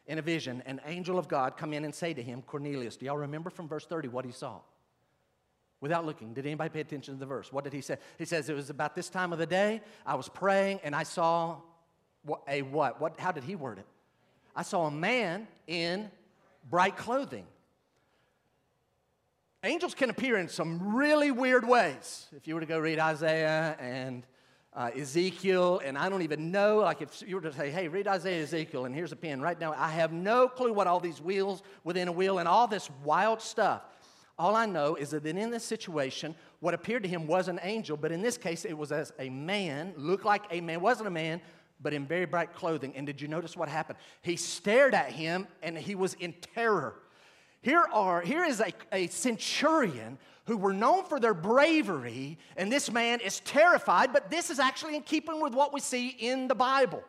in a vision an angel of God come in and say to him, Cornelius. Do y'all remember from verse 30 what he saw? without looking. Did anybody pay attention to the verse? What did he say? He says, It was about this time of the day, I was praying, and I saw a what? what? How did he word it? I saw a man in bright clothing. Angels can appear in some really weird ways. If you were to go read Isaiah and uh, Ezekiel, and I don't even know, like if you were to say, hey, read Isaiah, Ezekiel, and here's a pen right now, I have no clue what all these wheels within a wheel and all this wild stuff. All I know is that in this situation, what appeared to him was an angel, but in this case, it was as a man, looked like a man, wasn't a man, but in very bright clothing. And did you notice what happened? He stared at him and he was in terror. Here, are, here is a, a centurion who were known for their bravery, and this man is terrified, but this is actually in keeping with what we see in the Bible.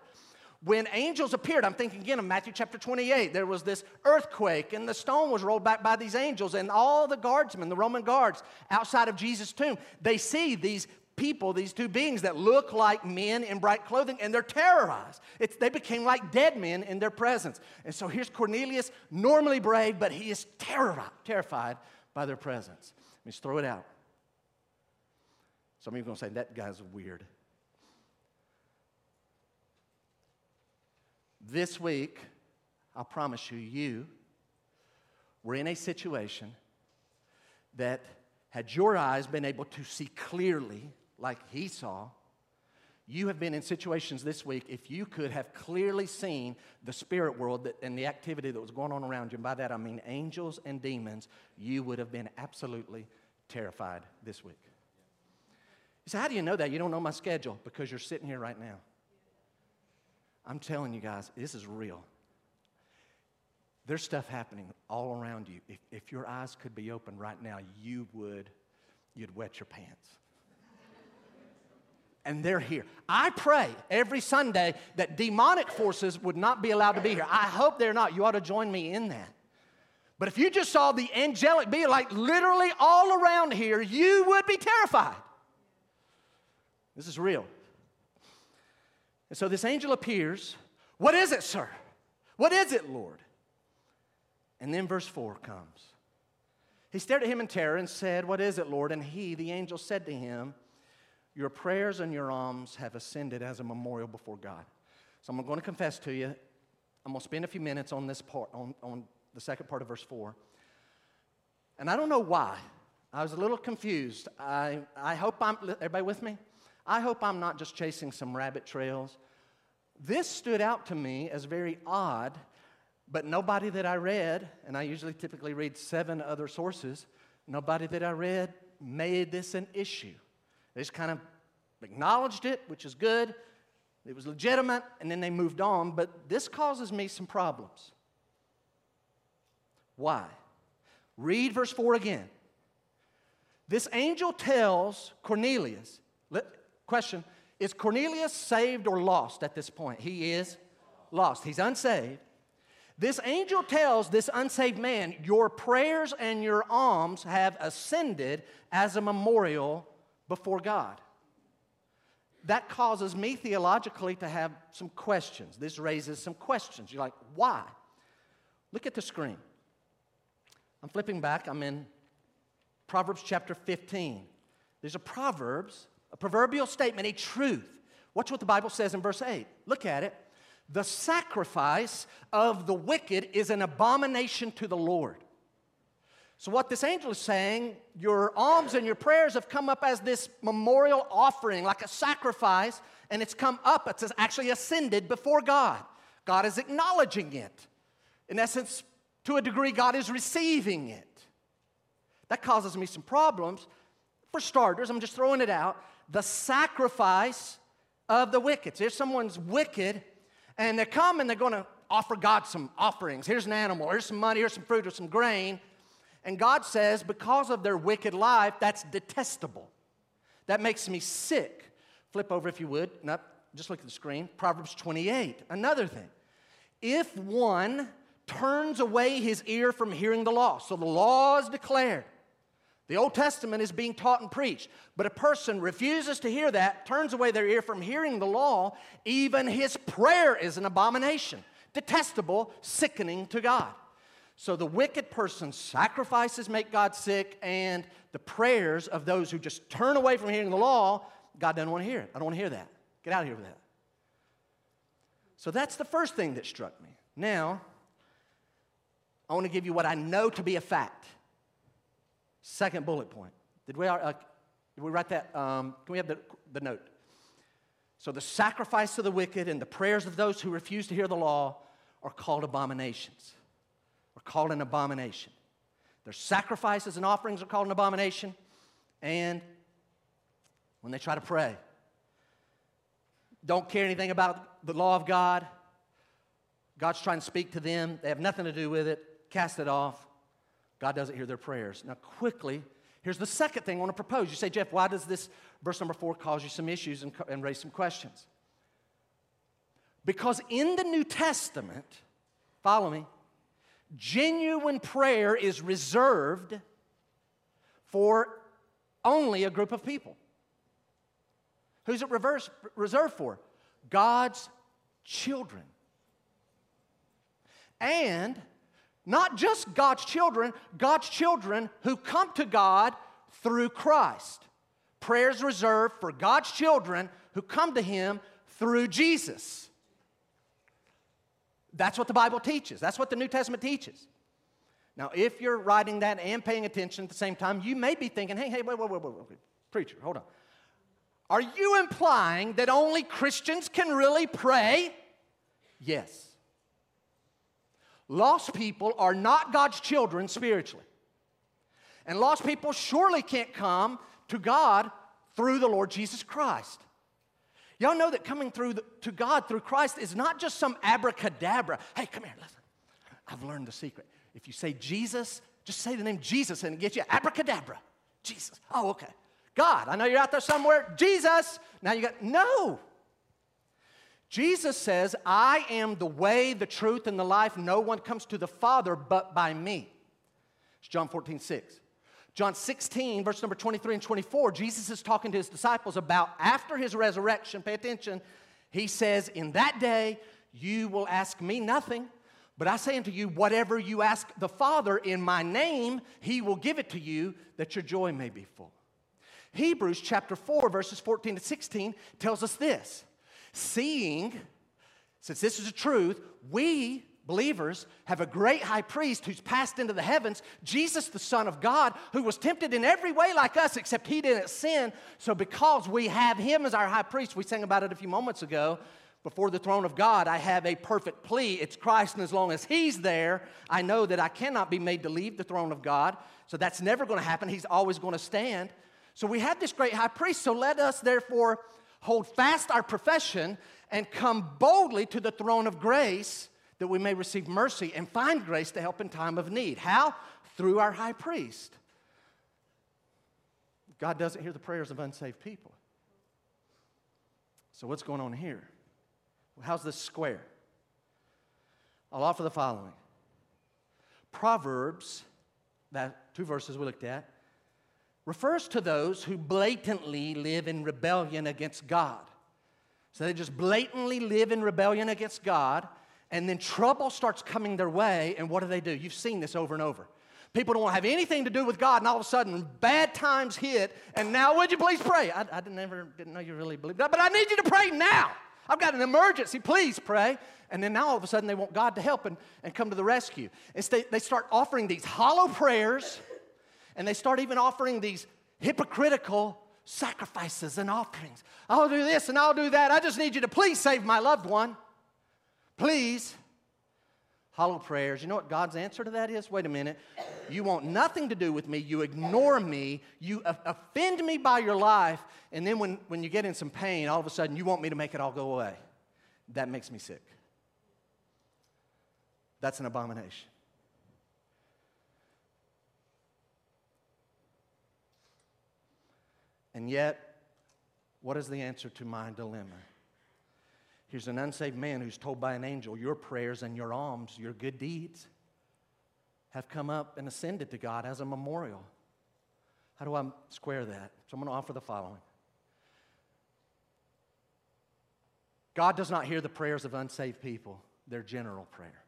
When angels appeared, I'm thinking again of Matthew chapter 28, there was this earthquake, and the stone was rolled back by these angels, and all the guardsmen, the Roman guards outside of Jesus' tomb, they see these people, these two beings that look like men in bright clothing, and they're terrorized. It's, they became like dead men in their presence. And so here's Cornelius, normally brave, but he is terrorized, terrified by their presence. Let me just throw it out. Some of you are going to say, that guy's weird. This week, I'll promise you, you were in a situation that had your eyes been able to see clearly like he saw. You have been in situations this week, if you could have clearly seen the spirit world that, and the activity that was going on around you, and by that I mean angels and demons, you would have been absolutely terrified this week. You say, How do you know that? You don't know my schedule because you're sitting here right now. I'm telling you guys, this is real. There's stuff happening all around you. If, if your eyes could be open right now, you would, you'd wet your pants and they're here. I pray every Sunday that demonic forces would not be allowed to be here. I hope they're not. You ought to join me in that. But if you just saw the angelic being like literally all around here, you would be terrified. This is real. And so this angel appears. What is it, sir? What is it, Lord? And then verse 4 comes. He stared at him in terror and said, What is it, Lord? And he, the angel, said to him, your prayers and your alms have ascended as a memorial before God. So I'm going to confess to you. I'm going to spend a few minutes on this part, on, on the second part of verse 4. And I don't know why. I was a little confused. I, I hope I'm, everybody with me? I hope I'm not just chasing some rabbit trails. This stood out to me as very odd, but nobody that I read, and I usually typically read seven other sources, nobody that I read made this an issue. They just kind of acknowledged it, which is good. It was legitimate, and then they moved on. But this causes me some problems. Why? Read verse 4 again. This angel tells Cornelius, question, is Cornelius saved or lost at this point? He is lost. He's unsaved. This angel tells this unsaved man, Your prayers and your alms have ascended as a memorial before God. That causes me theologically to have some questions. This raises some questions. You're like, why? Look at the screen. I'm flipping back. I'm in Proverbs chapter 15. There's a Proverbs, a proverbial statement, a truth. Watch what the Bible says in verse 8. Look at it. The sacrifice of the wicked is an abomination to the Lord. So, what this angel is saying, your alms and your prayers have come up as this memorial offering, like a sacrifice, and it's come up, it's actually ascended before God. God is acknowledging it. In essence, to a degree, God is receiving it. That causes me some problems. For starters, I'm just throwing it out the sacrifice of the wicked. So, if someone's wicked, and they come and they're going to offer God some offerings. Here's an animal, here's some money, here's some fruit, or some grain. And God says, because of their wicked life, that's detestable. That makes me sick. Flip over if you would. No, just look at the screen. Proverbs 28. Another thing. If one turns away his ear from hearing the law, so the law is declared. The Old Testament is being taught and preached, but a person refuses to hear that, turns away their ear from hearing the law, even his prayer is an abomination, detestable, sickening to God. So the wicked person's sacrifices make God sick, and the prayers of those who just turn away from hearing the law, God doesn't want to hear it. I don't want to hear that. Get out of here with that. So that's the first thing that struck me. Now, I want to give you what I know to be a fact. Second bullet point. Did we, uh, did we write that? Um, can we have the, the note? So the sacrifice of the wicked and the prayers of those who refuse to hear the law are called abominations called an abomination. Their sacrifices and offerings are called an abomination. And when they try to pray, don't care anything about the law of God. God's trying to speak to them. They have nothing to do with it. Cast it off. God doesn't hear their prayers. Now, quickly, here's the second thing I want to propose. You say, Jeff, why does this verse number four cause you some issues and, and raise some questions? Because in the New Testament, follow me, Genuine prayer is reserved for only a group of people. Who's it reverse, reserved for? God's children. And not just God's children, God's children who come to God through Christ. Prayer is reserved for God's children who come to Him through Jesus. That's what the Bible teaches. That's what the New Testament teaches. Now, if you're writing that and paying attention at the same time, you may be thinking, hey, hey, wait, wait, wait, wait, wait. preacher, hold on. Are you implying that only Christians can really pray? Yes. Lost people are not God's children spiritually. And lost people surely can't come to God through the Lord Jesus Christ. Y'all know that coming through the, to God through Christ is not just some abracadabra. Hey, come here, listen. I've learned the secret. If you say Jesus, just say the name Jesus and it gets you abracadabra. Jesus. Oh, okay. God, I know you're out there somewhere. Jesus. Now you got, no. Jesus says, I am the way, the truth, and the life. No one comes to the Father but by me. It's John 14, 6. John 16, verse number 23 and 24, Jesus is talking to his disciples about after his resurrection. Pay attention. He says, In that day, you will ask me nothing. But I say unto you, whatever you ask the Father in my name, he will give it to you that your joy may be full. Hebrews chapter 4, verses 14 to 16 tells us this Seeing, since this is the truth, we believers have a great high priest who's passed into the heavens, Jesus, the Son of God, who was tempted in every way like us, except he didn't sin. So, because we have him as our high priest, we sang about it a few moments ago. Before the throne of God, I have a perfect plea. It's Christ, and as long as He's there, I know that I cannot be made to leave the throne of God. So that's never going to happen. He's always going to stand. So we have this great high priest. So let us therefore hold fast our profession and come boldly to the throne of grace that we may receive mercy and find grace to help in time of need. How? Through our high priest. God doesn't hear the prayers of unsaved people. So, what's going on here? How's this square? I'll offer the following Proverbs, that two verses we looked at, refers to those who blatantly live in rebellion against God. So they just blatantly live in rebellion against God and then trouble starts coming their way, and what do they do? You've seen this over and over. People don't want to have anything to do with God, and all of a sudden, bad times hit, and now would you please pray? I, I never didn't know you really believed that, but I need you to pray now. I've got an emergency, please pray. And then now all of a sudden they want God to help and, and come to the rescue. Instead, they start offering these hollow prayers, and they start even offering these hypocritical sacrifices and offerings. I'll do this and I'll do that. I just need you to please save my loved one. Please. Hollow prayers. You know what God's answer to that is? Wait a minute. You want nothing to do with me. You ignore me. You offend me by your life. And then when, when you get in some pain, all of a sudden you want me to make it all go away. That makes me sick. That's an abomination. And yet, what is the answer to my dilemma? Here's an unsaved man who's told by an angel, Your prayers and your alms, your good deeds, have come up and ascended to God as a memorial. How do I square that? So I'm going to offer the following God does not hear the prayers of unsaved people, their general prayer.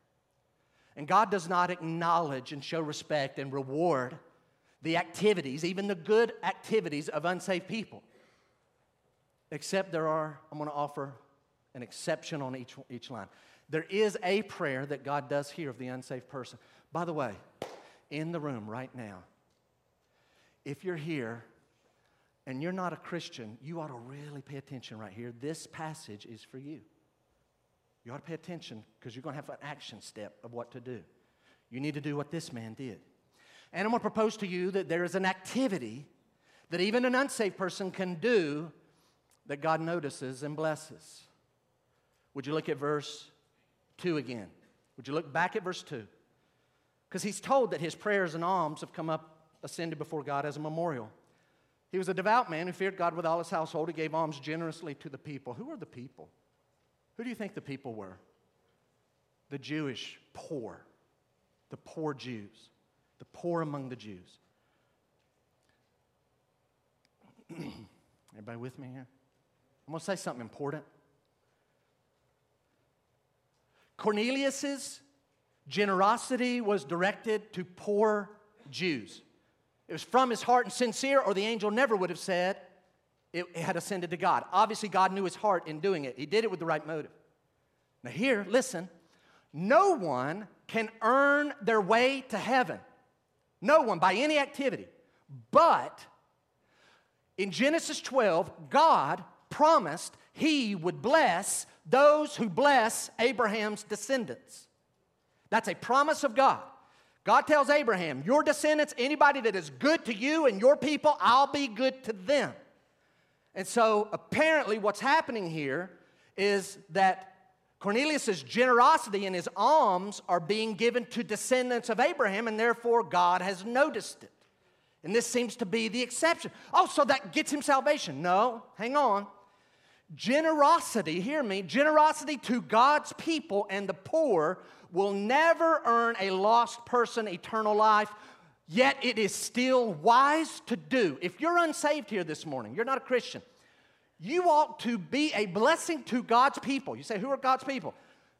And God does not acknowledge and show respect and reward the activities, even the good activities of unsaved people. Except there are, I'm going to offer an exception on each, each line. There is a prayer that God does hear of the unsaved person. By the way, in the room right now, if you're here and you're not a Christian, you ought to really pay attention right here. This passage is for you. You ought to pay attention because you're going to have an action step of what to do. You need to do what this man did. And I'm going to propose to you that there is an activity that even an unsaved person can do that God notices and blesses. Would you look at verse 2 again? Would you look back at verse 2? Because he's told that his prayers and alms have come up, ascended before God as a memorial. He was a devout man who feared God with all his household. He gave alms generously to the people. Who are the people? Who do you think the people were? The Jewish poor, the poor Jews, the poor among the Jews. Everybody with me here? I'm going to say something important. Cornelius's generosity was directed to poor Jews. It was from his heart and sincere, or the angel never would have said it had ascended to God. Obviously, God knew his heart in doing it. He did it with the right motive. Now, here, listen no one can earn their way to heaven. No one by any activity. But in Genesis 12, God promised he would bless those who bless Abraham's descendants. That's a promise of God. God tells Abraham, Your descendants, anybody that is good to you and your people, I'll be good to them. And so apparently, what's happening here is that Cornelius' generosity and his alms are being given to descendants of Abraham, and therefore God has noticed it. And this seems to be the exception. Oh, so that gets him salvation. No, hang on. Generosity, hear me, generosity to God's people and the poor will never earn a lost person eternal life, yet it is still wise to do. If you're unsaved here this morning, you're not a Christian, you ought to be a blessing to God's people. You say, who are God's people?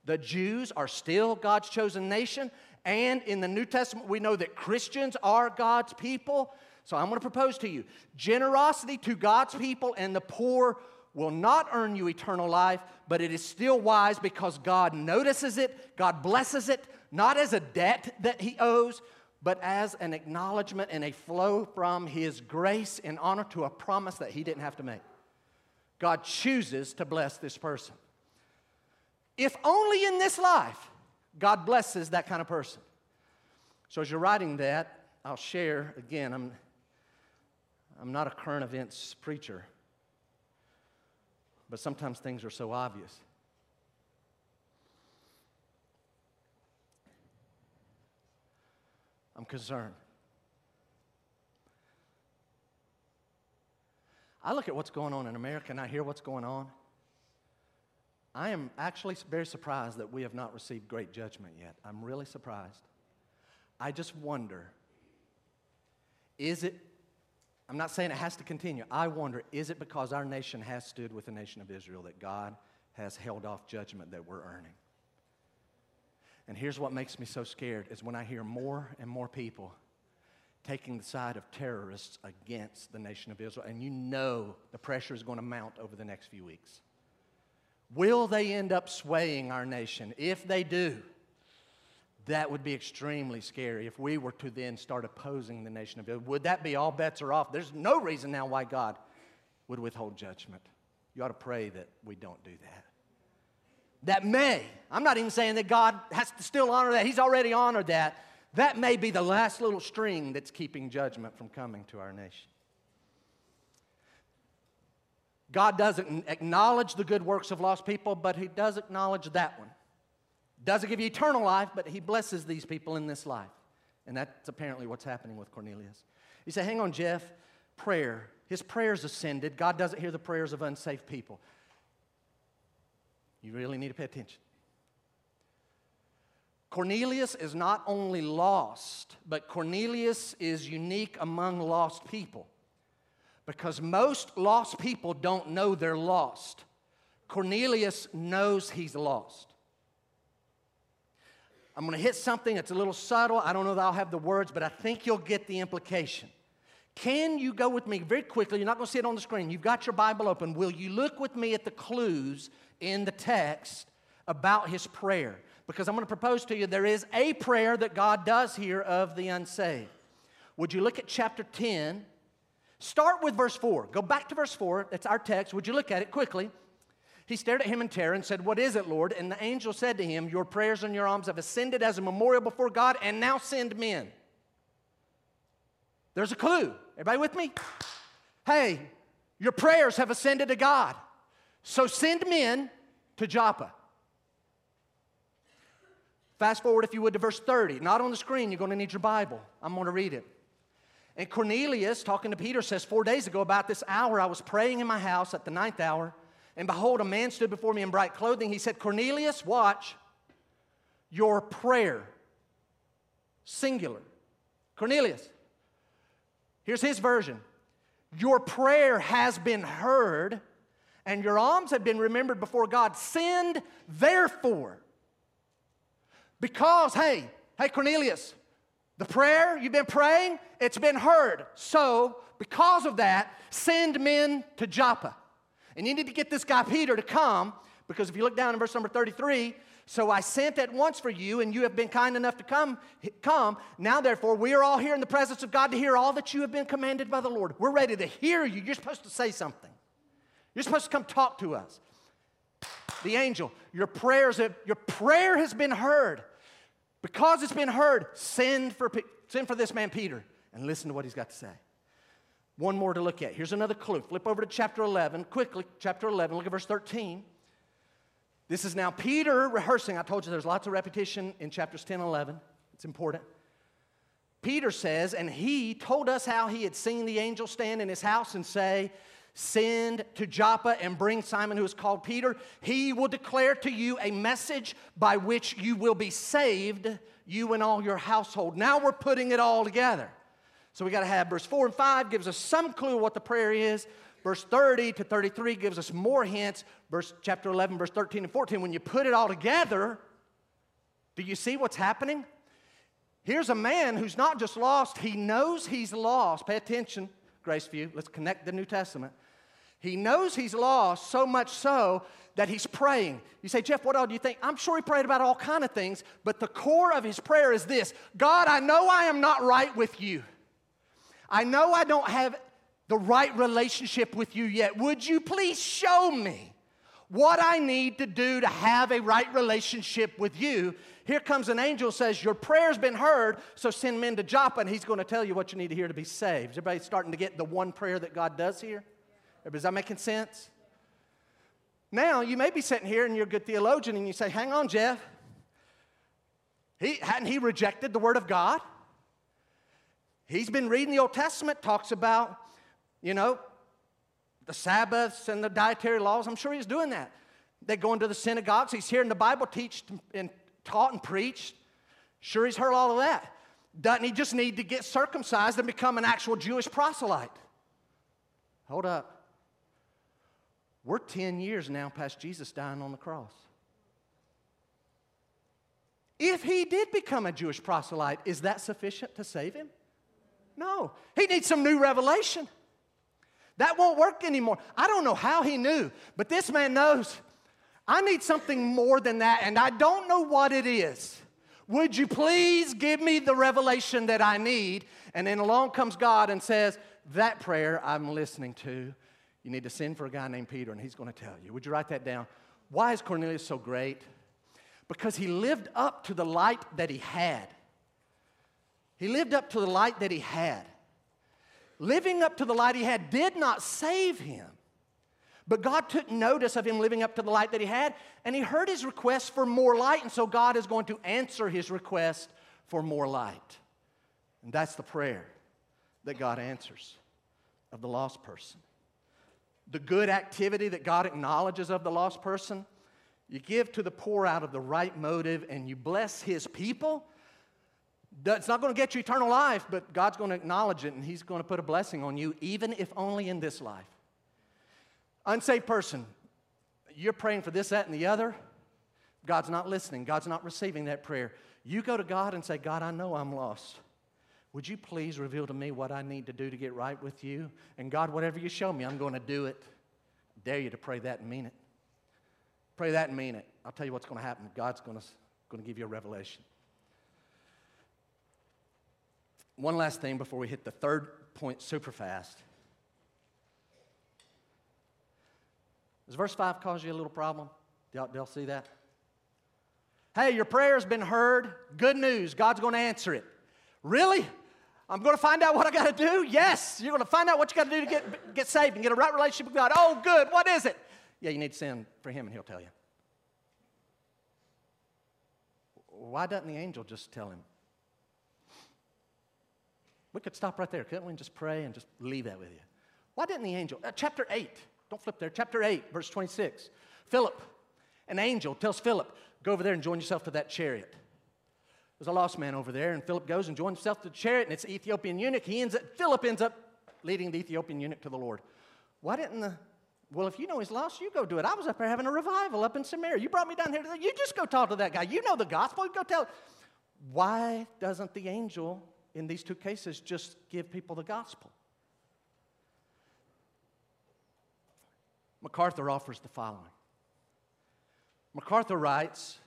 The Jews are still God's chosen nation. And in the New Testament, we know that Christians are God's people. So I'm going to propose to you generosity to God's people and the poor will not earn you eternal life, but it is still wise because God notices it, God blesses it, not as a debt that He owes, but as an acknowledgement and a flow from His grace in honor to a promise that He didn't have to make. God chooses to bless this person. If only in this life God blesses that kind of person. So as you're writing that, I'll share again. I'm, I'm not a current events preacher, but sometimes things are so obvious. I'm concerned. I look at what's going on in America and I hear what's going on. I am actually very surprised that we have not received great judgment yet. I'm really surprised. I just wonder is it, I'm not saying it has to continue. I wonder is it because our nation has stood with the nation of Israel that God has held off judgment that we're earning? And here's what makes me so scared is when I hear more and more people taking the side of terrorists against the nation of Israel. And you know the pressure is going to mount over the next few weeks. Will they end up swaying our nation? If they do, that would be extremely scary if we were to then start opposing the nation of Israel. Would that be all bets are off? There's no reason now why God would withhold judgment. You ought to pray that we don't do that. That may, I'm not even saying that God has to still honor that, He's already honored that. That may be the last little string that's keeping judgment from coming to our nation. God doesn't acknowledge the good works of lost people, but He does acknowledge that one. Doesn't give you eternal life, but He blesses these people in this life. And that's apparently what's happening with Cornelius. You say, hang on, Jeff, prayer. His prayers ascended. God doesn't hear the prayers of unsafe people. You really need to pay attention. Cornelius is not only lost, but Cornelius is unique among lost people. Because most lost people don't know they're lost. Cornelius knows he's lost. I'm going to hit something that's a little subtle. I don't know that I'll have the words, but I think you'll get the implication. Can you go with me very quickly? You're not going to see it on the screen. You've got your Bible open. Will you look with me at the clues in the text about his prayer? Because I'm going to propose to you there is a prayer that God does hear of the unsaved. Would you look at chapter 10? Start with verse 4. Go back to verse 4. That's our text. Would you look at it quickly? He stared at him in terror and said, What is it, Lord? And the angel said to him, Your prayers and your alms have ascended as a memorial before God, and now send men. There's a clue. Everybody with me? Hey, your prayers have ascended to God. So send men to Joppa. Fast forward, if you would, to verse 30. Not on the screen, you're going to need your Bible. I'm going to read it. And Cornelius, talking to Peter, says, Four days ago, about this hour, I was praying in my house at the ninth hour, and behold, a man stood before me in bright clothing. He said, Cornelius, watch your prayer. Singular. Cornelius. Here's his version Your prayer has been heard, and your alms have been remembered before God. Send therefore. Because, hey, hey, Cornelius, the prayer you've been praying, it's been heard. So, because of that, send men to Joppa. And you need to get this guy Peter to come, because if you look down in verse number 33, so I sent at once for you, and you have been kind enough to come. Come now, therefore, we are all here in the presence of God to hear all that you have been commanded by the Lord. We're ready to hear you. You're supposed to say something. You're supposed to come talk to us. The angel, your prayers, have, your prayer has been heard. Because it's been heard, send for, send for this man Peter and listen to what he's got to say. One more to look at. Here's another clue. Flip over to chapter 11, quickly, chapter 11, look at verse 13. This is now Peter rehearsing. I told you there's lots of repetition in chapters 10 and 11. It's important. Peter says, and he told us how he had seen the angel stand in his house and say, Send to Joppa and bring Simon, who is called Peter. He will declare to you a message by which you will be saved, you and all your household. Now we're putting it all together. So we got to have verse 4 and 5 gives us some clue what the prayer is. Verse 30 to 33 gives us more hints. Verse chapter 11, verse 13 and 14. When you put it all together, do you see what's happening? Here's a man who's not just lost, he knows he's lost. Pay attention, Grace Graceview. Let's connect the New Testament. He knows he's lost so much so that he's praying. You say, Jeff, what all do you think? I'm sure he prayed about all kind of things, but the core of his prayer is this God, I know I am not right with you. I know I don't have the right relationship with you yet. Would you please show me what I need to do to have a right relationship with you? Here comes an angel says, Your prayer's been heard, so send men to Joppa, and he's going to tell you what you need to hear to be saved. Is everybody starting to get the one prayer that God does hear? Is that making sense? Now, you may be sitting here and you're a good theologian and you say, Hang on, Jeff. He, hadn't he rejected the Word of God? He's been reading the Old Testament, talks about, you know, the Sabbaths and the dietary laws. I'm sure he's doing that. They go into the synagogues. He's hearing the Bible teach and taught and preached. Sure, he's heard all of that. Doesn't he just need to get circumcised and become an actual Jewish proselyte? Hold up. We're 10 years now past Jesus dying on the cross. If he did become a Jewish proselyte, is that sufficient to save him? No, he needs some new revelation. That won't work anymore. I don't know how he knew, but this man knows I need something more than that, and I don't know what it is. Would you please give me the revelation that I need? And then along comes God and says, That prayer I'm listening to, you need to send for a guy named Peter, and he's going to tell you. Would you write that down? Why is Cornelius so great? Because he lived up to the light that he had. He lived up to the light that he had. Living up to the light he had did not save him. But God took notice of him living up to the light that he had, and he heard his request for more light, and so God is going to answer his request for more light. And that's the prayer that God answers of the lost person. The good activity that God acknowledges of the lost person, you give to the poor out of the right motive, and you bless his people it's not going to get you eternal life, but God's going to acknowledge it and He's going to put a blessing on you, even if only in this life. Unsaved person, you're praying for this, that, and the other. God's not listening, God's not receiving that prayer. You go to God and say, God, I know I'm lost. Would you please reveal to me what I need to do to get right with you? And God, whatever you show me, I'm going to do it. I dare you to pray that and mean it. Pray that and mean it. I'll tell you what's going to happen. God's going to, going to give you a revelation. One last thing before we hit the third point super fast. Does verse 5 cause you a little problem? Y'all, y'all see that? Hey, your prayer has been heard. Good news. God's going to answer it. Really? I'm going to find out what I got to do? Yes. You're going to find out what you got to do to get, get saved and get a right relationship with God. Oh, good. What is it? Yeah, you need to send for him and he'll tell you. Why doesn't the angel just tell him? We could stop right there, couldn't we? And just pray and just leave that with you. Why didn't the angel? Uh, chapter 8. Don't flip there. Chapter 8, verse 26. Philip, an angel, tells Philip, go over there and join yourself to that chariot. There's a lost man over there, and Philip goes and joins himself to the chariot, and it's the Ethiopian eunuch. He ends up, Philip ends up leading the Ethiopian eunuch to the Lord. Why didn't the, well, if you know he's lost, you go do it. I was up there having a revival up in Samaria. You brought me down here. You just go talk to that guy. You know the gospel. You go tell. Why doesn't the angel in these two cases just give people the gospel? MacArthur offers the following. MacArthur writes,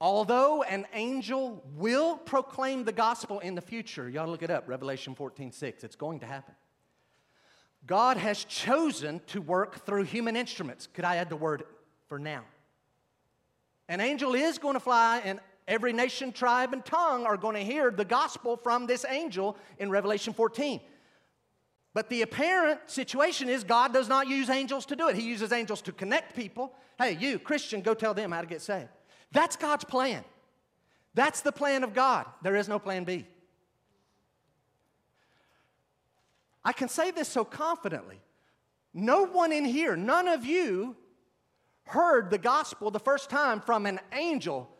Although an angel will proclaim the gospel in the future, y'all look it up, Revelation 14 6, it's going to happen. God has chosen to work through human instruments. Could I add the word for now? An angel is going to fly, and every nation, tribe, and tongue are going to hear the gospel from this angel in Revelation 14. But the apparent situation is God does not use angels to do it. He uses angels to connect people. Hey, you, Christian, go tell them how to get saved. That's God's plan. That's the plan of God. There is no plan B. I can say this so confidently. No one in here, none of you, heard the gospel the first time from an angel.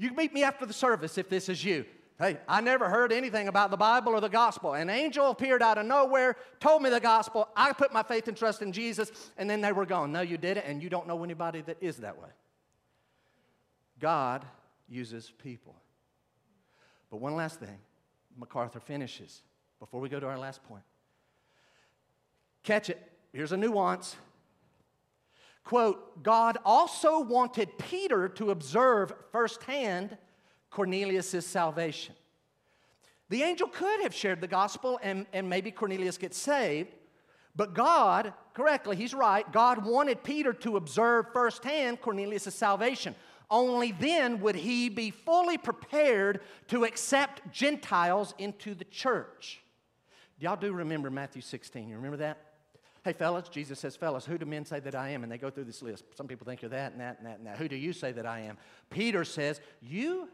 You can meet me after the service if this is you. Hey, I never heard anything about the Bible or the gospel. An angel appeared out of nowhere, told me the gospel. I put my faith and trust in Jesus, and then they were gone. No, you didn't, and you don't know anybody that is that way. God uses people. But one last thing, MacArthur finishes before we go to our last point. Catch it. Here's a nuance. Quote, God also wanted Peter to observe firsthand Cornelius' salvation. The angel could have shared the gospel and, and maybe Cornelius gets saved, but God, correctly, he's right, God wanted Peter to observe firsthand Cornelius' salvation. Only then would he be fully prepared to accept Gentiles into the church. Y'all do remember Matthew 16. You remember that? Hey, fellas, Jesus says, fellas, who do men say that I am? And they go through this list. Some people think you're that and that and that and that. Who do you say that I am? Peter says, You,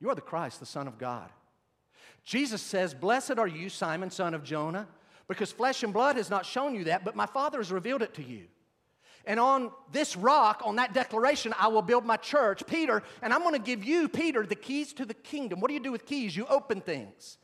you are the Christ, the Son of God. Jesus says, Blessed are you, Simon, son of Jonah, because flesh and blood has not shown you that, but my Father has revealed it to you. And on this rock, on that declaration, I will build my church, Peter, and I'm going to give you, Peter, the keys to the kingdom. What do you do with keys? You open things.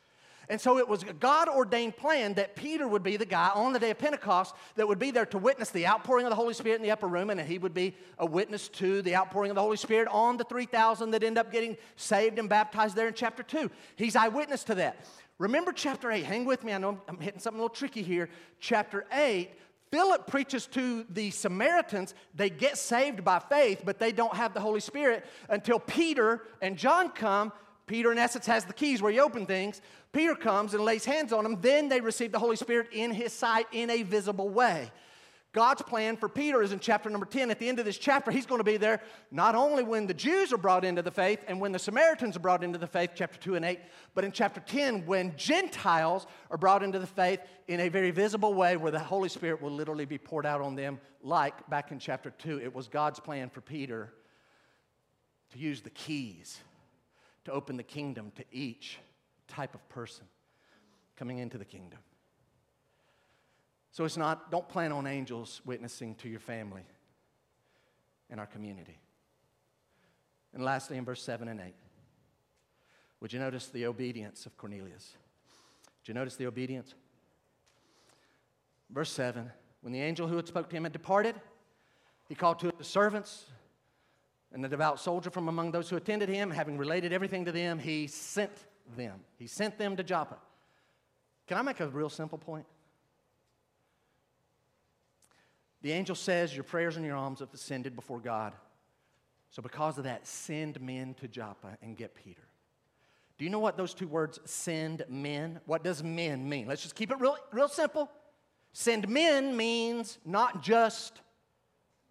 And so it was a God ordained plan that Peter would be the guy on the day of Pentecost that would be there to witness the outpouring of the Holy Spirit in the upper room, and he would be a witness to the outpouring of the Holy Spirit on the 3,000 that end up getting saved and baptized there in chapter 2. He's eyewitness to that. Remember chapter 8. Hang with me. I know I'm hitting something a little tricky here. Chapter 8 Philip preaches to the Samaritans. They get saved by faith, but they don't have the Holy Spirit until Peter and John come. Peter, in essence, has the keys where he opens things. Peter comes and lays hands on them. Then they receive the Holy Spirit in his sight in a visible way. God's plan for Peter is in chapter number 10. At the end of this chapter, he's going to be there not only when the Jews are brought into the faith and when the Samaritans are brought into the faith, chapter 2 and 8, but in chapter 10, when Gentiles are brought into the faith in a very visible way where the Holy Spirit will literally be poured out on them, like back in chapter 2. It was God's plan for Peter to use the keys to open the kingdom to each type of person coming into the kingdom. So it's not, don't plan on angels witnessing to your family and our community. And lastly, in verse 7 and 8, would you notice the obedience of Cornelius? Did you notice the obedience? Verse 7 When the angel who had spoke to him had departed, He called of the servants and the devout soldier from among those who attended him, having related everything to them, he sent them. He sent them to Joppa. Can I make a real simple point? The angel says, Your prayers and your alms have ascended before God. So, because of that, send men to Joppa and get Peter. Do you know what those two words, send men? What does men mean? Let's just keep it real, real simple. Send men means not just,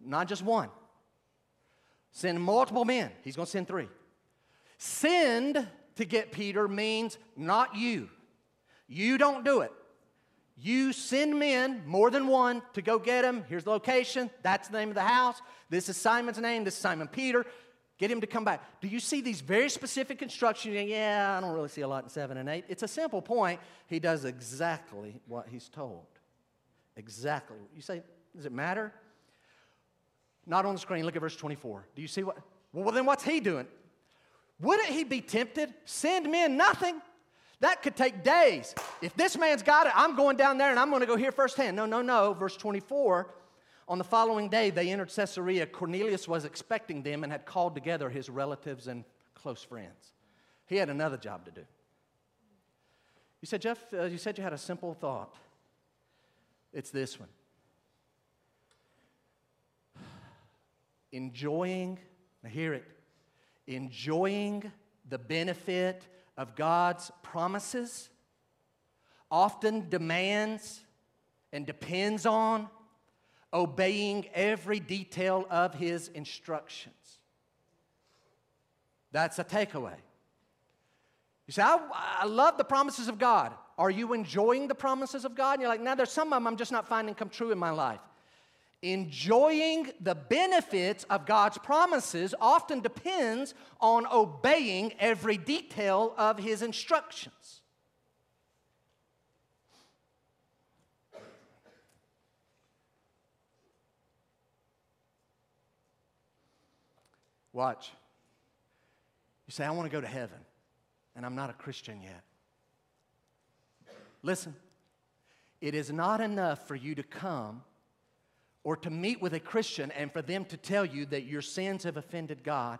not just one. Send multiple men. He's going to send three. Send to get Peter means not you. You don't do it. You send men, more than one, to go get him. Here's the location. That's the name of the house. This is Simon's name. This is Simon Peter. Get him to come back. Do you see these very specific instructions? Yeah, I don't really see a lot in 7 and 8. It's a simple point. He does exactly what he's told. Exactly. You say, does it matter? Not on the screen. Look at verse 24. Do you see what? Well, then what's he doing? Wouldn't he be tempted? Send men nothing. That could take days. If this man's got it, I'm going down there and I'm going to go hear firsthand. No, no, no. Verse 24 On the following day, they entered Caesarea. Cornelius was expecting them and had called together his relatives and close friends. He had another job to do. You said, Jeff, uh, you said you had a simple thought. It's this one enjoying, now hear it, enjoying the benefit of God's promises often demands and depends on obeying every detail of His instructions. That's a takeaway. You say, I, I, love the promises of God. Are you enjoying the promises of God? And you're like, now there's some of them I'm just not finding come true in my life. Enjoying the benefits of God's promises often depends on obeying every detail of His instructions. Watch. You say, I want to go to heaven, and I'm not a Christian yet. Listen, it is not enough for you to come or to meet with a Christian and for them to tell you that your sins have offended God.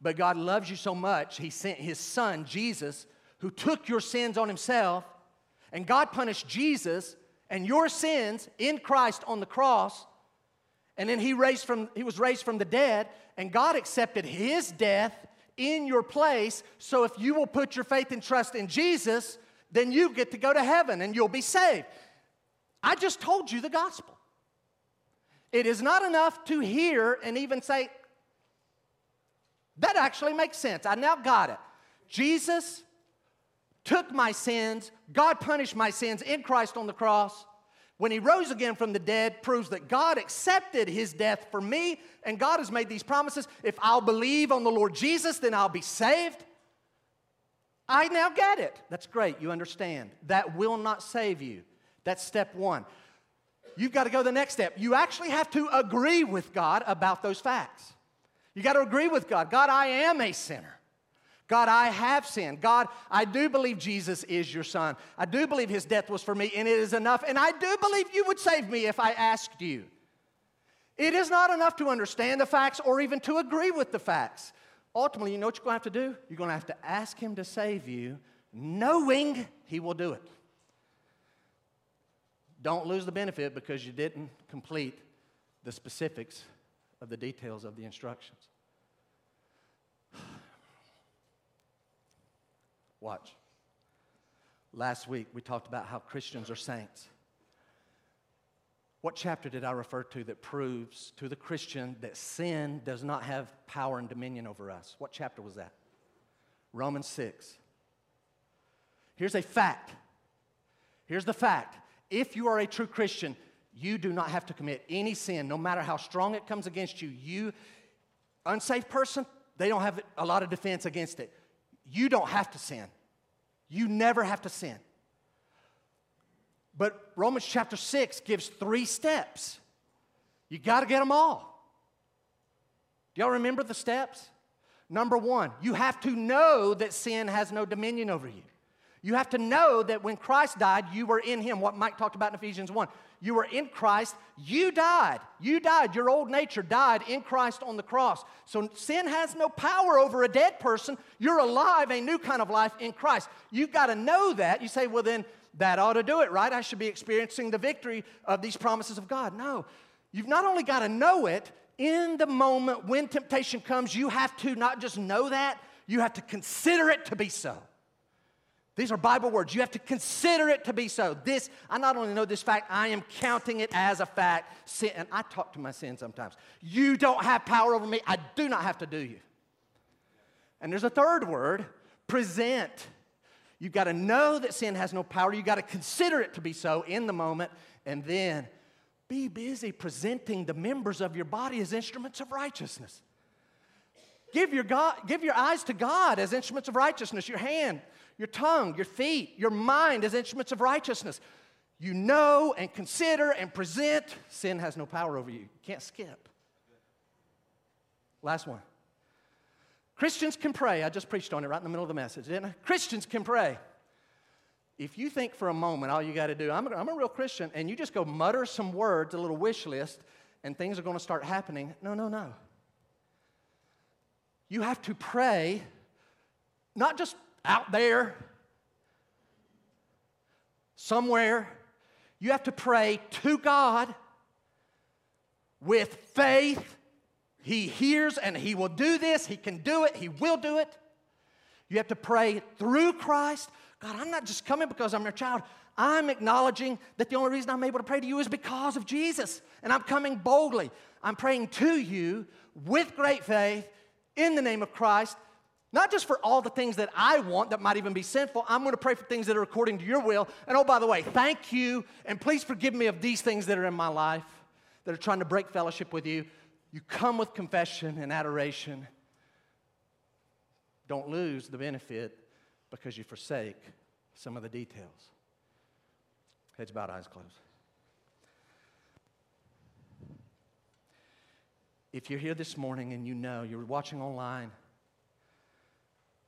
But God loves you so much, He sent His Son, Jesus, who took your sins on Himself. And God punished Jesus and your sins in Christ on the cross. And then he, raised from, he was raised from the dead, and God accepted his death in your place. So if you will put your faith and trust in Jesus, then you get to go to heaven and you'll be saved. I just told you the gospel. It is not enough to hear and even say, that actually makes sense. I now got it. Jesus took my sins, God punished my sins in Christ on the cross. When he rose again from the dead, proves that God accepted his death for me, and God has made these promises. If I'll believe on the Lord Jesus, then I'll be saved. I now get it. That's great. You understand. That will not save you. That's step one you've got to go the next step. You actually have to agree with God about those facts. You got to agree with God. God, I am a sinner. God, I have sinned. God, I do believe Jesus is your son. I do believe his death was for me, and it is enough. And I do believe you would save me if I asked you. It is not enough to understand the facts or even to agree with the facts. Ultimately, you know what you're going to have to do? You're going to have to ask him to save you, knowing he will do it. Don't lose the benefit because you didn't complete the specifics of the details of the instructions. Watch. Last week we talked about how Christians are saints. What chapter did I refer to that proves to the Christian that sin does not have power and dominion over us? What chapter was that? Romans 6. Here's a fact. Here's the fact if you are a true Christian, you do not have to commit any sin, no matter how strong it comes against you. You, unsafe person, they don't have a lot of defense against it. You don't have to sin. You never have to sin. But Romans chapter 6 gives three steps. You got to get them all. Do y'all remember the steps? Number one, you have to know that sin has no dominion over you. You have to know that when Christ died, you were in him. What Mike talked about in Ephesians 1. You were in Christ, you died. You died. Your old nature died in Christ on the cross. So sin has no power over a dead person. You're alive, a new kind of life in Christ. You've got to know that. You say, well, then that ought to do it, right? I should be experiencing the victory of these promises of God. No. You've not only got to know it, in the moment when temptation comes, you have to not just know that, you have to consider it to be so. These are Bible words. You have to consider it to be so. This, I not only know this fact, I am counting it as a fact. Sin, and I talk to my sin sometimes. You don't have power over me. I do not have to do you. And there's a third word present. You've got to know that sin has no power. You've got to consider it to be so in the moment. And then be busy presenting the members of your body as instruments of righteousness. Give your, God, give your eyes to God as instruments of righteousness, your hand your tongue, your feet, your mind as instruments of righteousness. You know and consider and present. Sin has no power over you. You can't skip. Last one. Christians can pray. I just preached on it right in the middle of the message, didn't I? Christians can pray. If you think for a moment, all you got to do, I'm a, I'm a real Christian, and you just go mutter some words, a little wish list, and things are going to start happening. No, no, no. You have to pray, not just out there, somewhere. You have to pray to God with faith. He hears and He will do this. He can do it. He will do it. You have to pray through Christ. God, I'm not just coming because I'm your child. I'm acknowledging that the only reason I'm able to pray to you is because of Jesus. And I'm coming boldly. I'm praying to you with great faith in the name of Christ not just for all the things that I want that might even be sinful. I'm going to pray for things that are according to your will. And oh, by the way, thank you. And please forgive me of these things that are in my life that are trying to break fellowship with you. You come with confession and adoration. Don't lose the benefit because you forsake some of the details. Heads bowed, eyes closed. If you're here this morning and you know, you're watching online,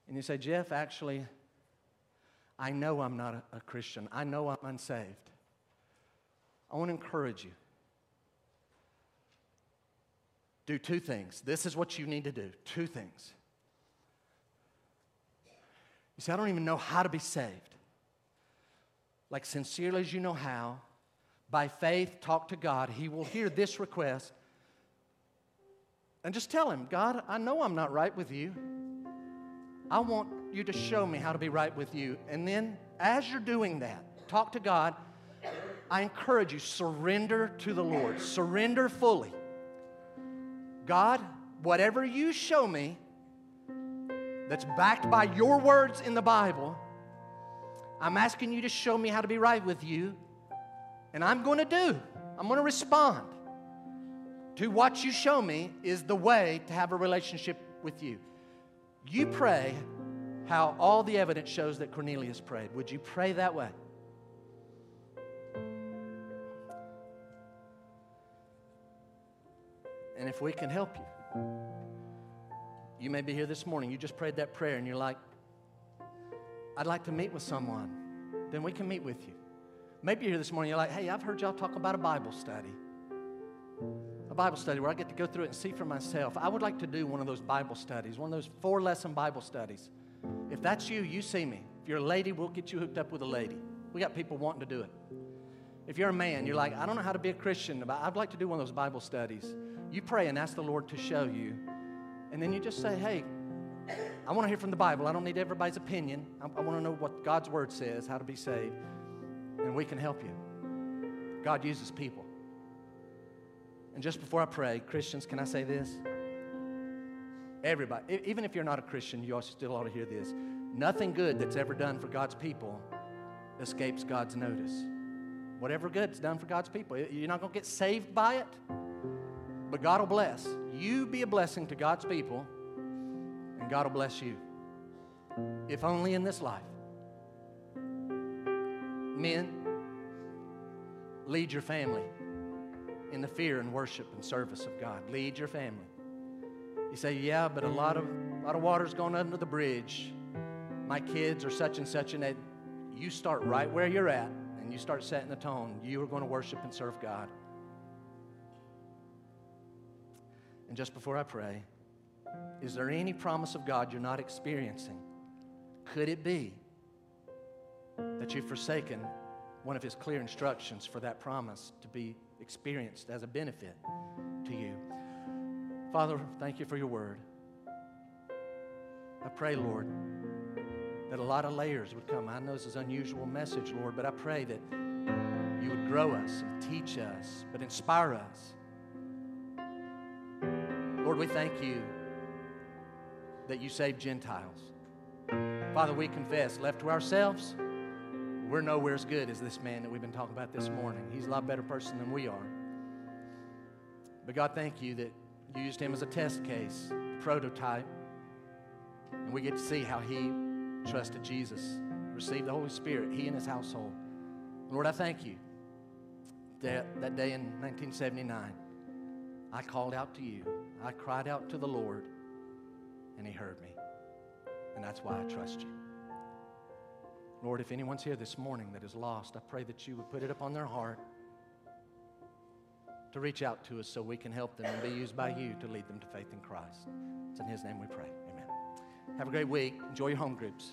and you say, Jeff, actually, I know I'm not a, a Christian. I know I'm unsaved. I want to encourage you. Do two things. This is what you need to do two things. You say, I don't even know how to be saved. Like, sincerely as you know how, by faith, talk to God. He will hear this request. And just tell Him, God, I know I'm not right with you. I want you to show me how to be right with you. And then, as you're doing that, talk to God. I encourage you, surrender to the Lord. Surrender fully. God, whatever you show me that's backed by your words in the Bible, I'm asking you to show me how to be right with you. And I'm going to do, I'm going to respond to what you show me is the way to have a relationship with you. You pray how all the evidence shows that Cornelius prayed. Would you pray that way? And if we can help you, you may be here this morning. You just prayed that prayer and you're like, I'd like to meet with someone. Then we can meet with you. Maybe you're here this morning, you're like, hey, I've heard y'all talk about a Bible study. Bible study where I get to go through it and see for myself. I would like to do one of those Bible studies, one of those four lesson Bible studies. If that's you, you see me. If you're a lady, we'll get you hooked up with a lady. We got people wanting to do it. If you're a man, you're like, I don't know how to be a Christian, but I'd like to do one of those Bible studies. You pray and ask the Lord to show you. And then you just say, hey, I want to hear from the Bible. I don't need everybody's opinion. I, I want to know what God's word says, how to be saved. And we can help you. God uses people. And just before I pray, Christians, can I say this? Everybody, even if you're not a Christian, you still ought to hear this. Nothing good that's ever done for God's people escapes God's notice. Whatever good's done for God's people, you're not going to get saved by it, but God will bless. You be a blessing to God's people, and God will bless you. If only in this life. Men, lead your family in the fear and worship and service of God. Lead your family. You say, yeah, but a lot of, a lot of water's gone under the bridge. My kids are such and such, and you start right where you're at and you start setting the tone. You are going to worship and serve God. And just before I pray, is there any promise of God you're not experiencing? Could it be that you've forsaken one of His clear instructions for that promise to be experienced as a benefit to you? Father, thank you for your word. I pray, Lord, that a lot of layers would come. I know this is an unusual message, Lord, but I pray that you would grow us and teach us, but inspire us. Lord, we thank you that you saved Gentiles. Father, we confess, left to ourselves, we're nowhere as good as this man that we've been talking about this morning. He's a lot better person than we are. But God, thank you that you used him as a test case, a prototype, and we get to see how he trusted Jesus, received the Holy Spirit, he and his household. Lord, I thank you that, that day in 1979, I called out to you. I cried out to the Lord, and he heard me. And that's why I trust you. Lord, if anyone's here this morning that is lost, I pray that you would put it upon their heart to reach out to us so we can help them and be used by you to lead them to faith in Christ. It's in His name we pray. Amen. Have a great week. Enjoy your home groups.